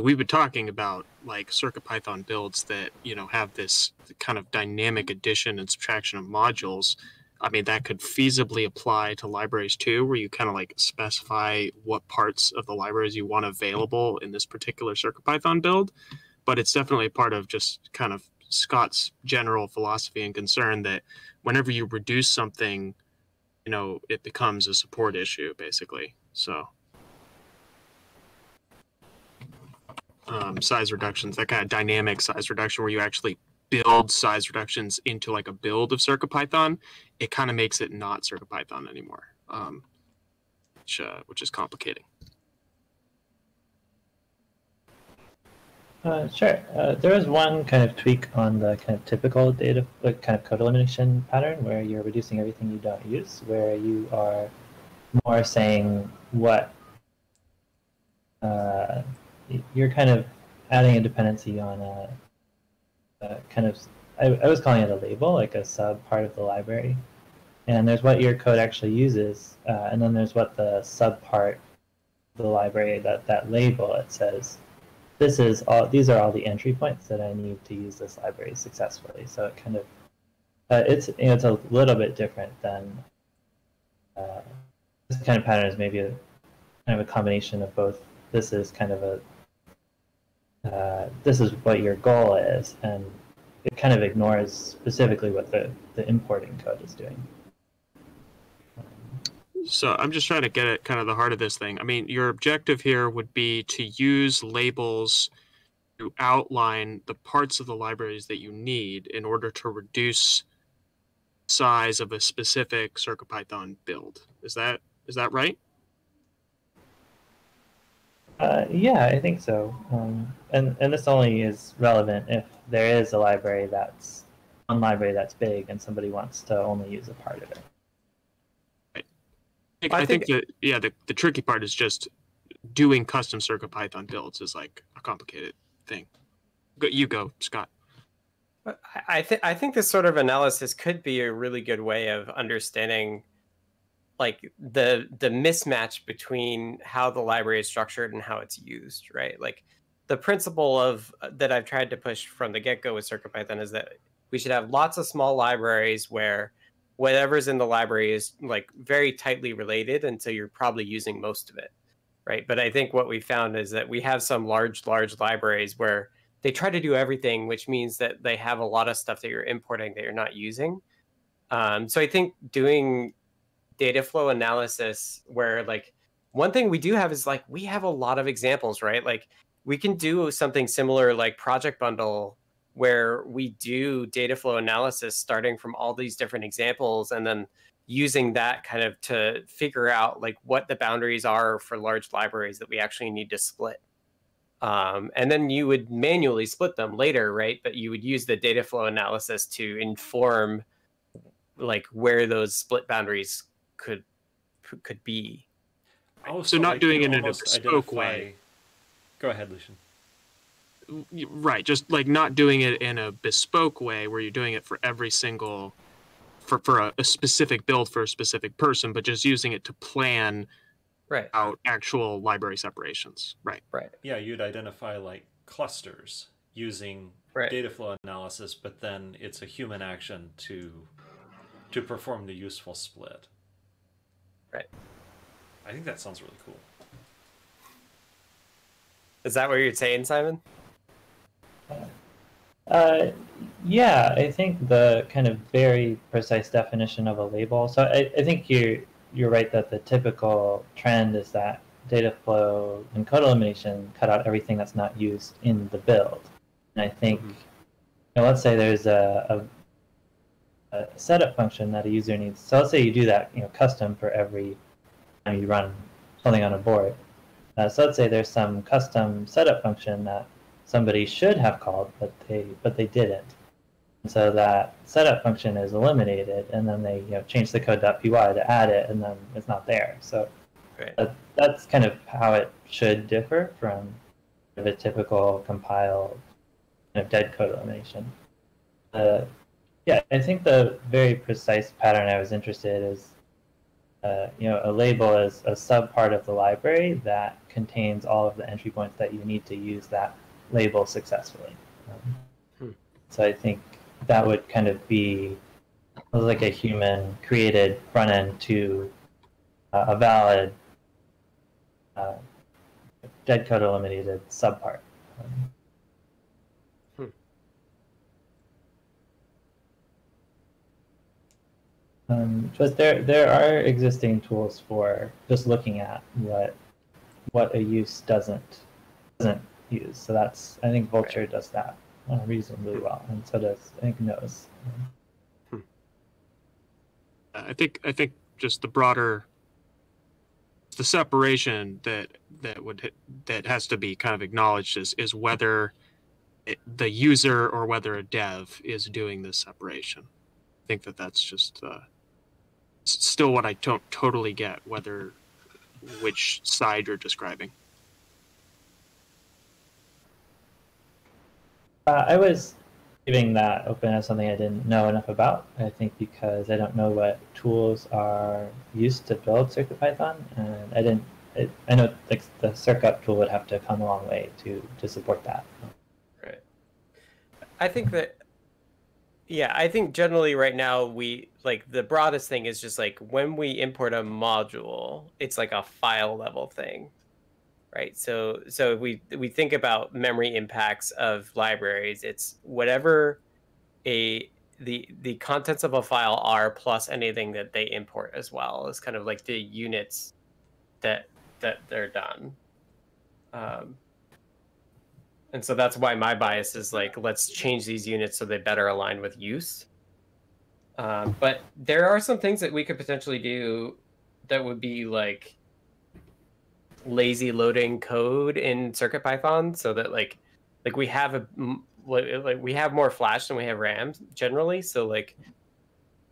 we've been talking about like CircuitPython builds that you know have this kind of dynamic addition and subtraction of modules. I mean that could feasibly apply to libraries too, where you kind of like specify what parts of the libraries you want available in this particular CircuitPython build. But it's definitely part of just kind of Scott's general philosophy and concern that whenever you reduce something, you know, it becomes a support issue basically. So um, size reductions, that kind of dynamic size reduction where you actually build size reductions into like a build of CircuitPython, it kind of makes it not CircuitPython anymore, um, which, uh, which is complicating. Uh, sure. Uh, there was one kind of tweak on the kind of typical data, like kind of code elimination pattern where you're reducing everything you don't use, where you are more saying what uh, you're kind of adding a dependency on a, a kind of, I, I was calling it a label, like a sub part of the library. And there's what your code actually uses, uh, and then there's what the sub part of the library that that label it says this is all these are all the entry points that I need to use this library successfully. So it kind of uh, it's you know, it's a little bit different than uh, this kind of pattern is maybe a kind of a combination of both. This is kind of a uh, this is what your goal is, and it kind of ignores specifically what the the importing code is doing. So I'm just trying to get at kind of the heart of this thing. I mean, your objective here would be to use labels to outline the parts of the libraries that you need in order to reduce size of a specific CircuitPython build. Is that is that right? Uh, yeah, I think so. Um, and and this only is relevant if there is a library that's one library that's big and somebody wants to only use a part of it. I, I, think, think that yeah, the, the tricky part is just doing custom Circuit Python builds is like a complicated thing. Go, you go, Scott. I think I think this sort of analysis could be a really good way of understanding like the the mismatch between how the library is structured and how it's used, right? Like the principle of uh, that I've tried to push from the get-go with CircuitPython is that we should have lots of small libraries where whatever's in the library is like very tightly related and so you're probably using most of it right but i think what we found is that we have some large large libraries where they try to do everything which means that they have a lot of stuff that you're importing that you're not using um, so i think doing data flow analysis where like one thing we do have is like we have a lot of examples right? Like we can do something similar like project bundle where we do data flow analysis starting from all these different examples and then using that kind of to figure out like what the boundaries are for large libraries that we actually need to split. Um, and then you would manually split them later right? But you would use the data flow analysis to inform like where those split boundaries could could be. Oh so, so not doing it in a bespoke way. go ahead lucian. Right just like not doing it in a bespoke way where you're doing it for every single for for a, a specific build for a specific person but just using it to plan right. out actual library separations. Right. Right. Yeah you'd identify like clusters using right. data flow analysis but then it's a human action to to perform the useful split right i think that sounds really cool is that what you're saying simon uh, yeah, I think the kind of very precise definition of a label. So I, I think you're you're right that the typical trend is that data flow and code elimination cut out everything that's not used in the build. And I think, mm-hmm. you know, let's say there's a, a, setup function that a user needs. So let's say you do that, you know, custom for every time you run something on a board. Uh, so let's say there's some custom setup function that somebody should have called, but they but they didn't. And so that setup function is eliminated, and then they you know change the code.py to add it, and then it's not there. So right. that, that's kind of how it should differ from the typical compiled kind of dead code elimination. Uh, yeah, I think the very precise pattern I was interested in is, uh, you know, a label is a sub part of the library that contains all of the entry points that you need to use that label successfully. Um, hmm. So I think that would kind of be like a human created front end to uh, a valid uh, dead code eliminated subpart. Um, hmm. Um, but there there are existing tools for just looking at what what a use doesn't doesn't use. So that's I think Vulture right. does that uh, reasonably well, and so does I think Nose. Hmm. I think I think just the broader the separation that that would that has to be kind of acknowledged is is whether it, the user or whether a dev is doing this separation. I think that that's just uh, still what I don't totally get whether which side you're describing. Uh, I was leaving that open as something I didn't know enough about. I think because I don't know what tools are used to build CircuitPython, and I didn't. It, I know like the circup tool would have to come a long way to to support that. Right. I think that. Yeah, I think generally right now we like the broadest thing is just like when we import a module, it's like a file level thing right? So so we we think about memory impacts of libraries it's whatever a the the contents of a file are plus anything that they import as well is kind of like the units that that they're done. Um, and so that's why my bias is like let's change these units so they better align with use um, but there are some things that we could potentially do that would be like lazy loading code in CircuitPython so that like like we have a like we have more flash than we have RAM generally. So like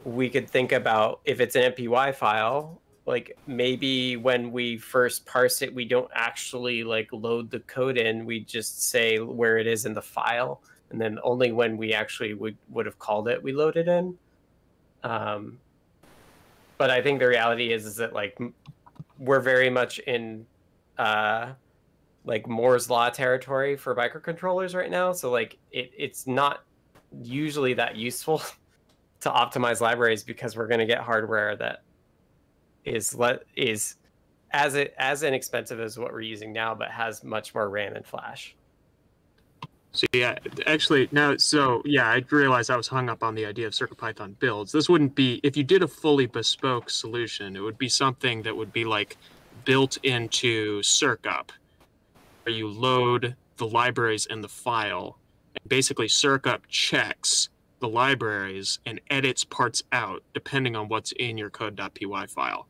we could think about if it's an MPY file, like maybe when we first parse it, we don't actually like load the code in. We just say where it is in the file, and then only when we actually would would have called it, we load it in. Um, but I think the reality is is that like we're very much in uh, like Moore's law territory for microcontrollers right now. So like it, it's not usually that useful to optimize libraries because we're going to get hardware that is let is as it as inexpensive as what we're using now, but has much more RAM and flash. So yeah, actually now, so yeah, I realized I was hung up on the idea of CircuitPython builds. This wouldn't be if you did a fully bespoke solution. It would be something that would be like built into CircUp, where you load the libraries in the file. And basically, CircUp checks the libraries and edits parts out depending on what's in your code.py file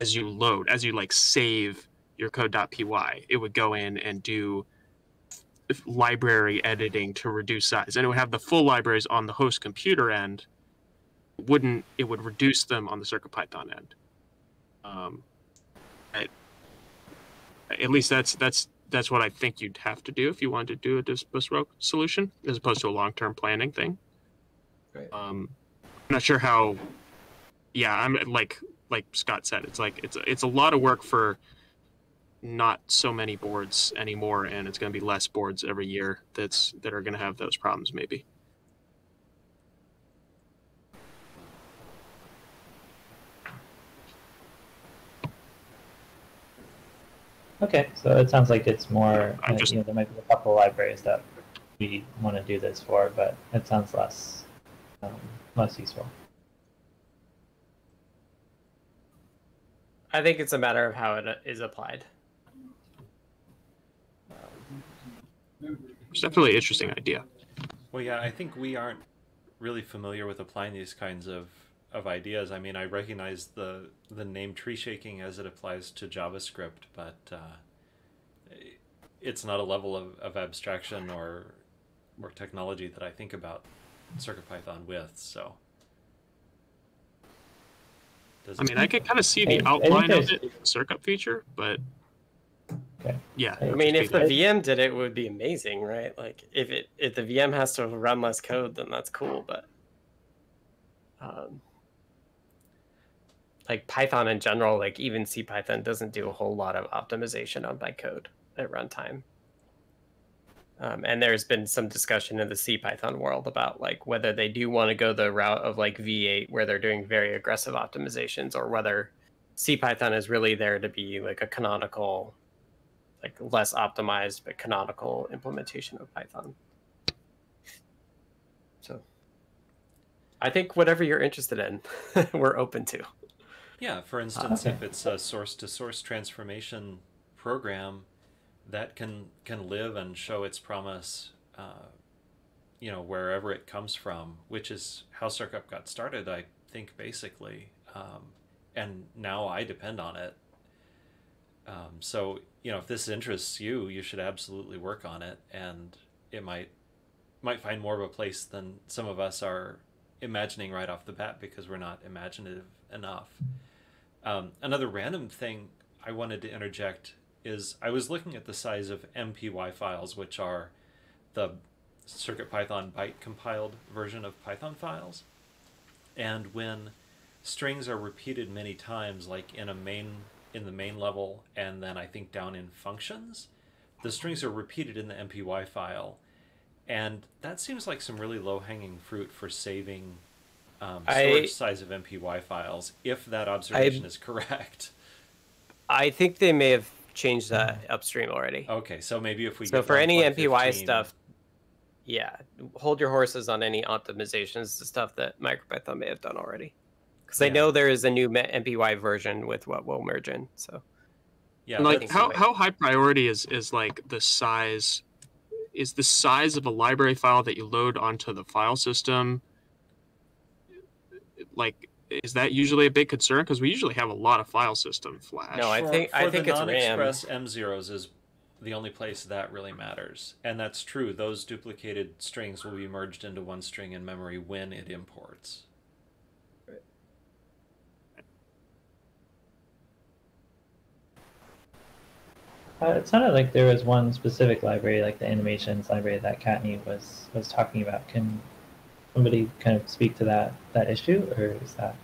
as you load, as you like save your code.py. It would go in and do library editing to reduce size, and it would have the full libraries on the host computer end. It wouldn't it would reduce them on the CircuitPython end? Um, at least that's that's that's what I think you'd have to do if you wanted to do a bespoke solution as opposed to a long term planning thing. Right. Um, I'm not sure how. Yeah, I'm like like Scott said, it's like it's it's a lot of work for not so many boards anymore, and it's going to be less boards every year that's that are going to have those problems maybe. Okay, so it sounds like it's more. Uh, just... you know, there might be a couple of libraries that we want to do this for, but it sounds less um, less useful. I think it's a matter of how it uh, applied. It's definitely an interesting idea. Well, yeah, I think we aren't really familiar with applying these kinds of of ideas. I mean, I recognize the the name tree shaking as it applies to JavaScript, but uh, it's not a level of, of abstraction or or technology that I think about CircuitPython with. So, Does I mean, I could kind of see the I, outline I of it, circuit feature, but okay. yeah. I mean, if the VM did it, it would be amazing, right? Like, if it if the VM has to run less code, then that's cool. But um, like Python in general, like even CPython doesn't do a whole lot of optimization on bytecode at runtime. Um, and there's been some discussion in the CPython world about like whether they do want to go the route of like V8 where they're doing very aggressive optimizations or whether CPython is really there to be like a canonical, like less optimized but canonical implementation of Python. So I think whatever you're interested in, we're open to. Yeah, for instance, okay. if it's a source to source transformation program that can can live and show its promise, uh, you know, wherever it comes from, which is how CircUp got started, I think, basically. Um, and now I depend on it. Um, so, you know, if this interests you, you should absolutely work on it, and it might might find more of a place than some of us are imagining right off the bat because we're not imaginative enough. Um, another random thing I wanted to interject is I was looking at the size of MPY files, which are the CircuitPython byte compiled version of Python files. And when strings are repeated many times, like in a main in the main level, and then I think down in functions, the strings are repeated in the MPY file, and that seems like some really low hanging fruit for saving um, storage I- size of MPY files, if that observation is correct. I think they may have changed that mm. upstream already. Okay, so maybe if we so get for any like MPY 15 stuff, yeah, hold your horses on any optimizations, the stuff that MicroPython may have done already. Because I know there is a new me- MPY version with what will merge in. So Yeah, And, like how, how high priority is is like the size is the size of a library file that you load onto the file system like is that usually a big concern because we usually have a lot of file system flash No, I for, think- I think the it's non-express M zeros is the only place that really matters, and that's true. Those duplicated strings will be merged into one string in memory when it imports. Uh, it sounded like there was one specific library, like the animations library that Kattni was was talking about. Can somebody kind of speak to that that issue, or is that?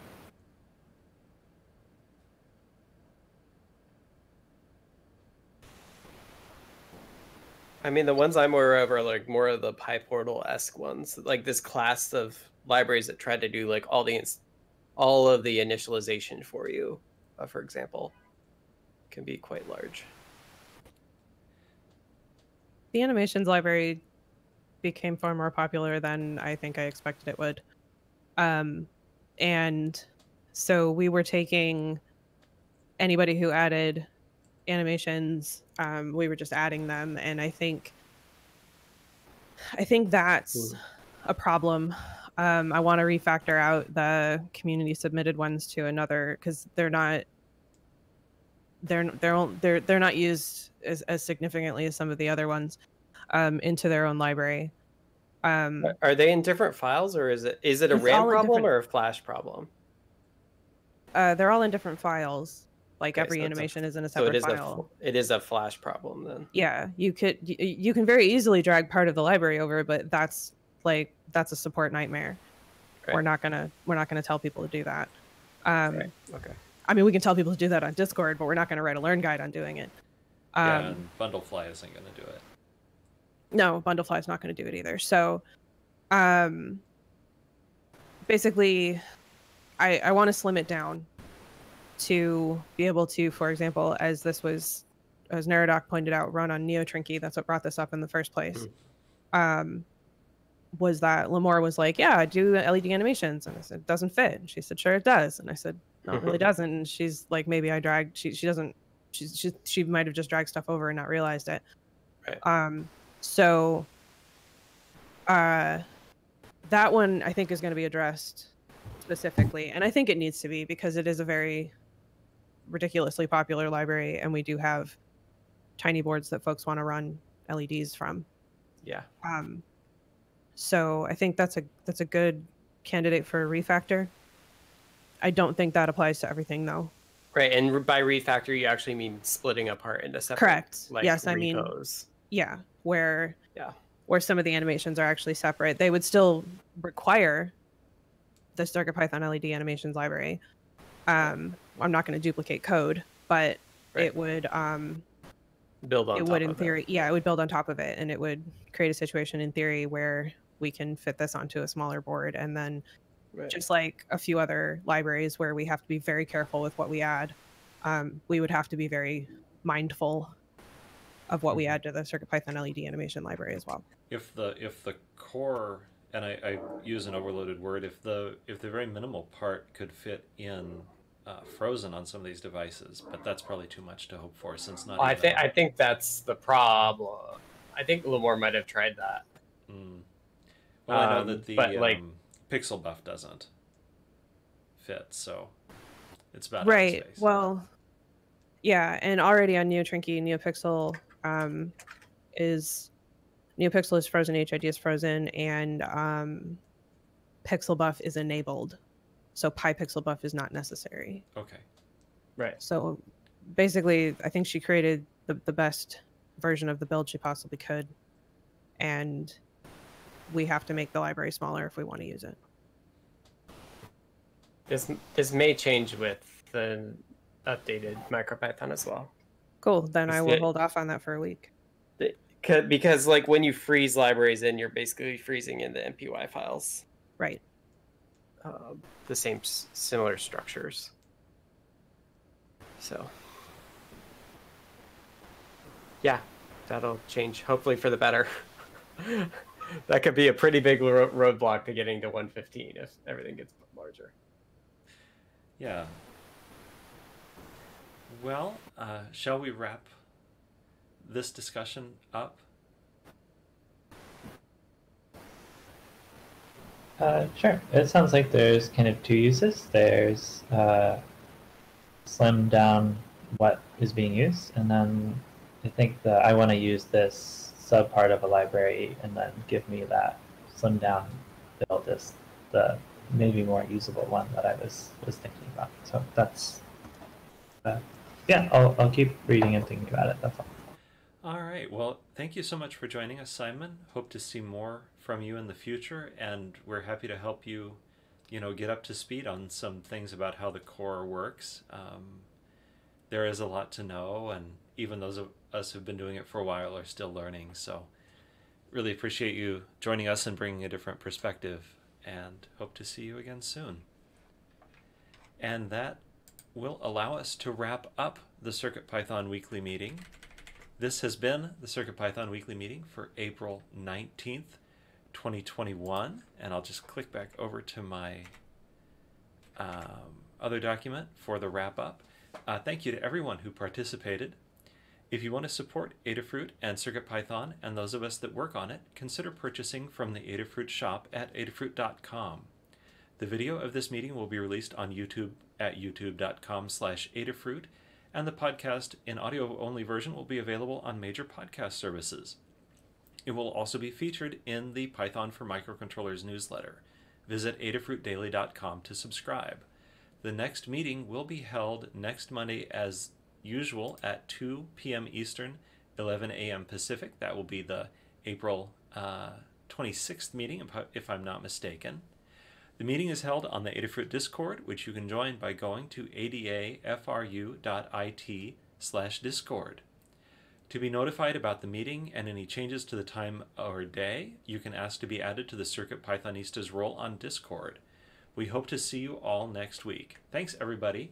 I mean, the ones I'm aware of are like more of the PyPortal esque ones, like this class of libraries that try to do like all the ins- all of the initialization for you, uh, for example, can be quite large. The animations library became far more popular than I think I expected it would. Um, and so we were taking anybody who added animations, um, we were just adding them, and I think I think that's a problem. Um, I want to refactor out the community submitted ones to another because they're not they're they're they're they're not used as, as significantly as some of the other ones um, into their own library. Um, Are- Are they in different files, or is it is it a RAM problem different- or a Flash problem? uh, they're all in different files. Like Okay, every so it's a- animation is in a separate is a file. fl- it is a Flash problem then. yeah, you could y- you can very easily drag part of the library over, but that's like that's a support nightmare. We're not gonna we're not gonna tell people to do that. Um, Right. Okay. I mean, we can tell people to do that on Discord, but we're not gonna write a learn guide on doing it. Um, yeah, Bundlefly isn't going to do it. No bundlefly is not going to do it either. So um basically i i want to slim it down to be able to for example as this was as Neradoc pointed out run on Neo Trinkey that's what brought this up in the first place. Um was that Limor was like yeah do led animations. And i said It doesn't fit. And she said sure it does. And i said no it really doesn't. And she's like maybe i dragged she, she doesn't she's she, she might have just dragged stuff over and not realized it. Right. um so uh that one I think is going to be addressed specifically and I think it needs to be because it is a very ridiculously popular library and we do have tiny boards that folks want to run LEDs from. Yeah. Um so I think that's a that's a good candidate for a refactor. I don't think that applies to everything though. Right, and by refactor, you actually mean splitting apart into separate. Correct. Like, yes, I mean repos. yeah, where Yeah. where some of the animations are actually separate. They would still require the CircuitPython LED animations library. Um, I'm not going to duplicate code, but Right. it would um, build on. it top would in of theory yeah it would build on top of it and it would create a situation in theory where we can fit this onto a smaller board and then Right. just like a few other libraries where we have to be very careful with what we add um, we would have to be very mindful of what we Mm-hmm. add to the CircuitPython LED animation library as well. if the if the core and I, I use an overloaded word if the if the very minimal part could fit in uh, frozen on some of these devices but that's probably too much to hope for since not I even- think I think that's the problem. I think Limor might have tried that. Mm. well i know Um, that the but, like- um, pixelbuf doesn't fit so it's about right space. well yeah and already on Neo Trinkey neopixel um, is NeoPixel is frozen, HID is frozen, and um, pixelbuf is enabled. So PyPixelbuf is not necessary. Okay. Right. So basically, I think she created the, the best version of the build she possibly could. And we have to make the library smaller if we want to use it. This this may change with the updated MicroPython as well. Cool. Then I will it- hold off on that for a week. Because like when you freeze libraries in, you're basically freezing in the MPY files. Right. Um, the same similar structures. So. Yeah, that'll change hopefully for the better. that could be a pretty big ro- roadblock to getting to 115 if everything gets larger. Yeah. Well, uh, shall we wrap this discussion up? Uh, sure. It sounds like there's kind of two uses. There's uh, slim down what is being used, and then I think that I want to use this sub part of a library and then give me that slim down build as the maybe more usable one that I was was thinking about. So that's uh, yeah. I'll I'll keep reading and thinking about it. That's all. All right. Well, thank you so much for joining us, Simon. Hope to see more from you in the future, and we're happy to help you, you know, get up to speed on some things about how the core works. Um, there is a lot to know, and even those of us who've been doing it for a while are still learning. So, really appreciate you joining us and bringing a different perspective, and hope to see you again soon. And that will allow us to wrap up the CircuitPython weekly meeting. This has been the CircuitPython weekly meeting for April 19th, 2021. And I'll just click back over to my um, other document for the wrap up. Uh, thank you to everyone who participated. If you want to support Adafruit and CircuitPython and those of us that work on it, consider purchasing from the Adafruit shop at adafruit.com. The video of this meeting will be released on YouTube at youtube.com slash Adafruit, and the podcast in audio-only version will be available on major podcast services. It will also be featured in the Python for Microcontrollers newsletter. Visit adafruitdaily.com to subscribe. The next meeting will be held next Monday as usual at 2 p.m. Eastern, 11 a.m. Pacific. That will be the April uh, 26th meeting, if I'm not mistaken. The meeting is held on the Adafruit Discord, which you can join by going to adafru.it slash discord. To be notified about the meeting and any changes to the time or day, you can ask to be added to the Circuit Pythonistas role on Discord. We hope to see you all next week. Thanks, everybody.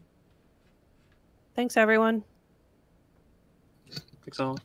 Thanks, everyone. Thanks all.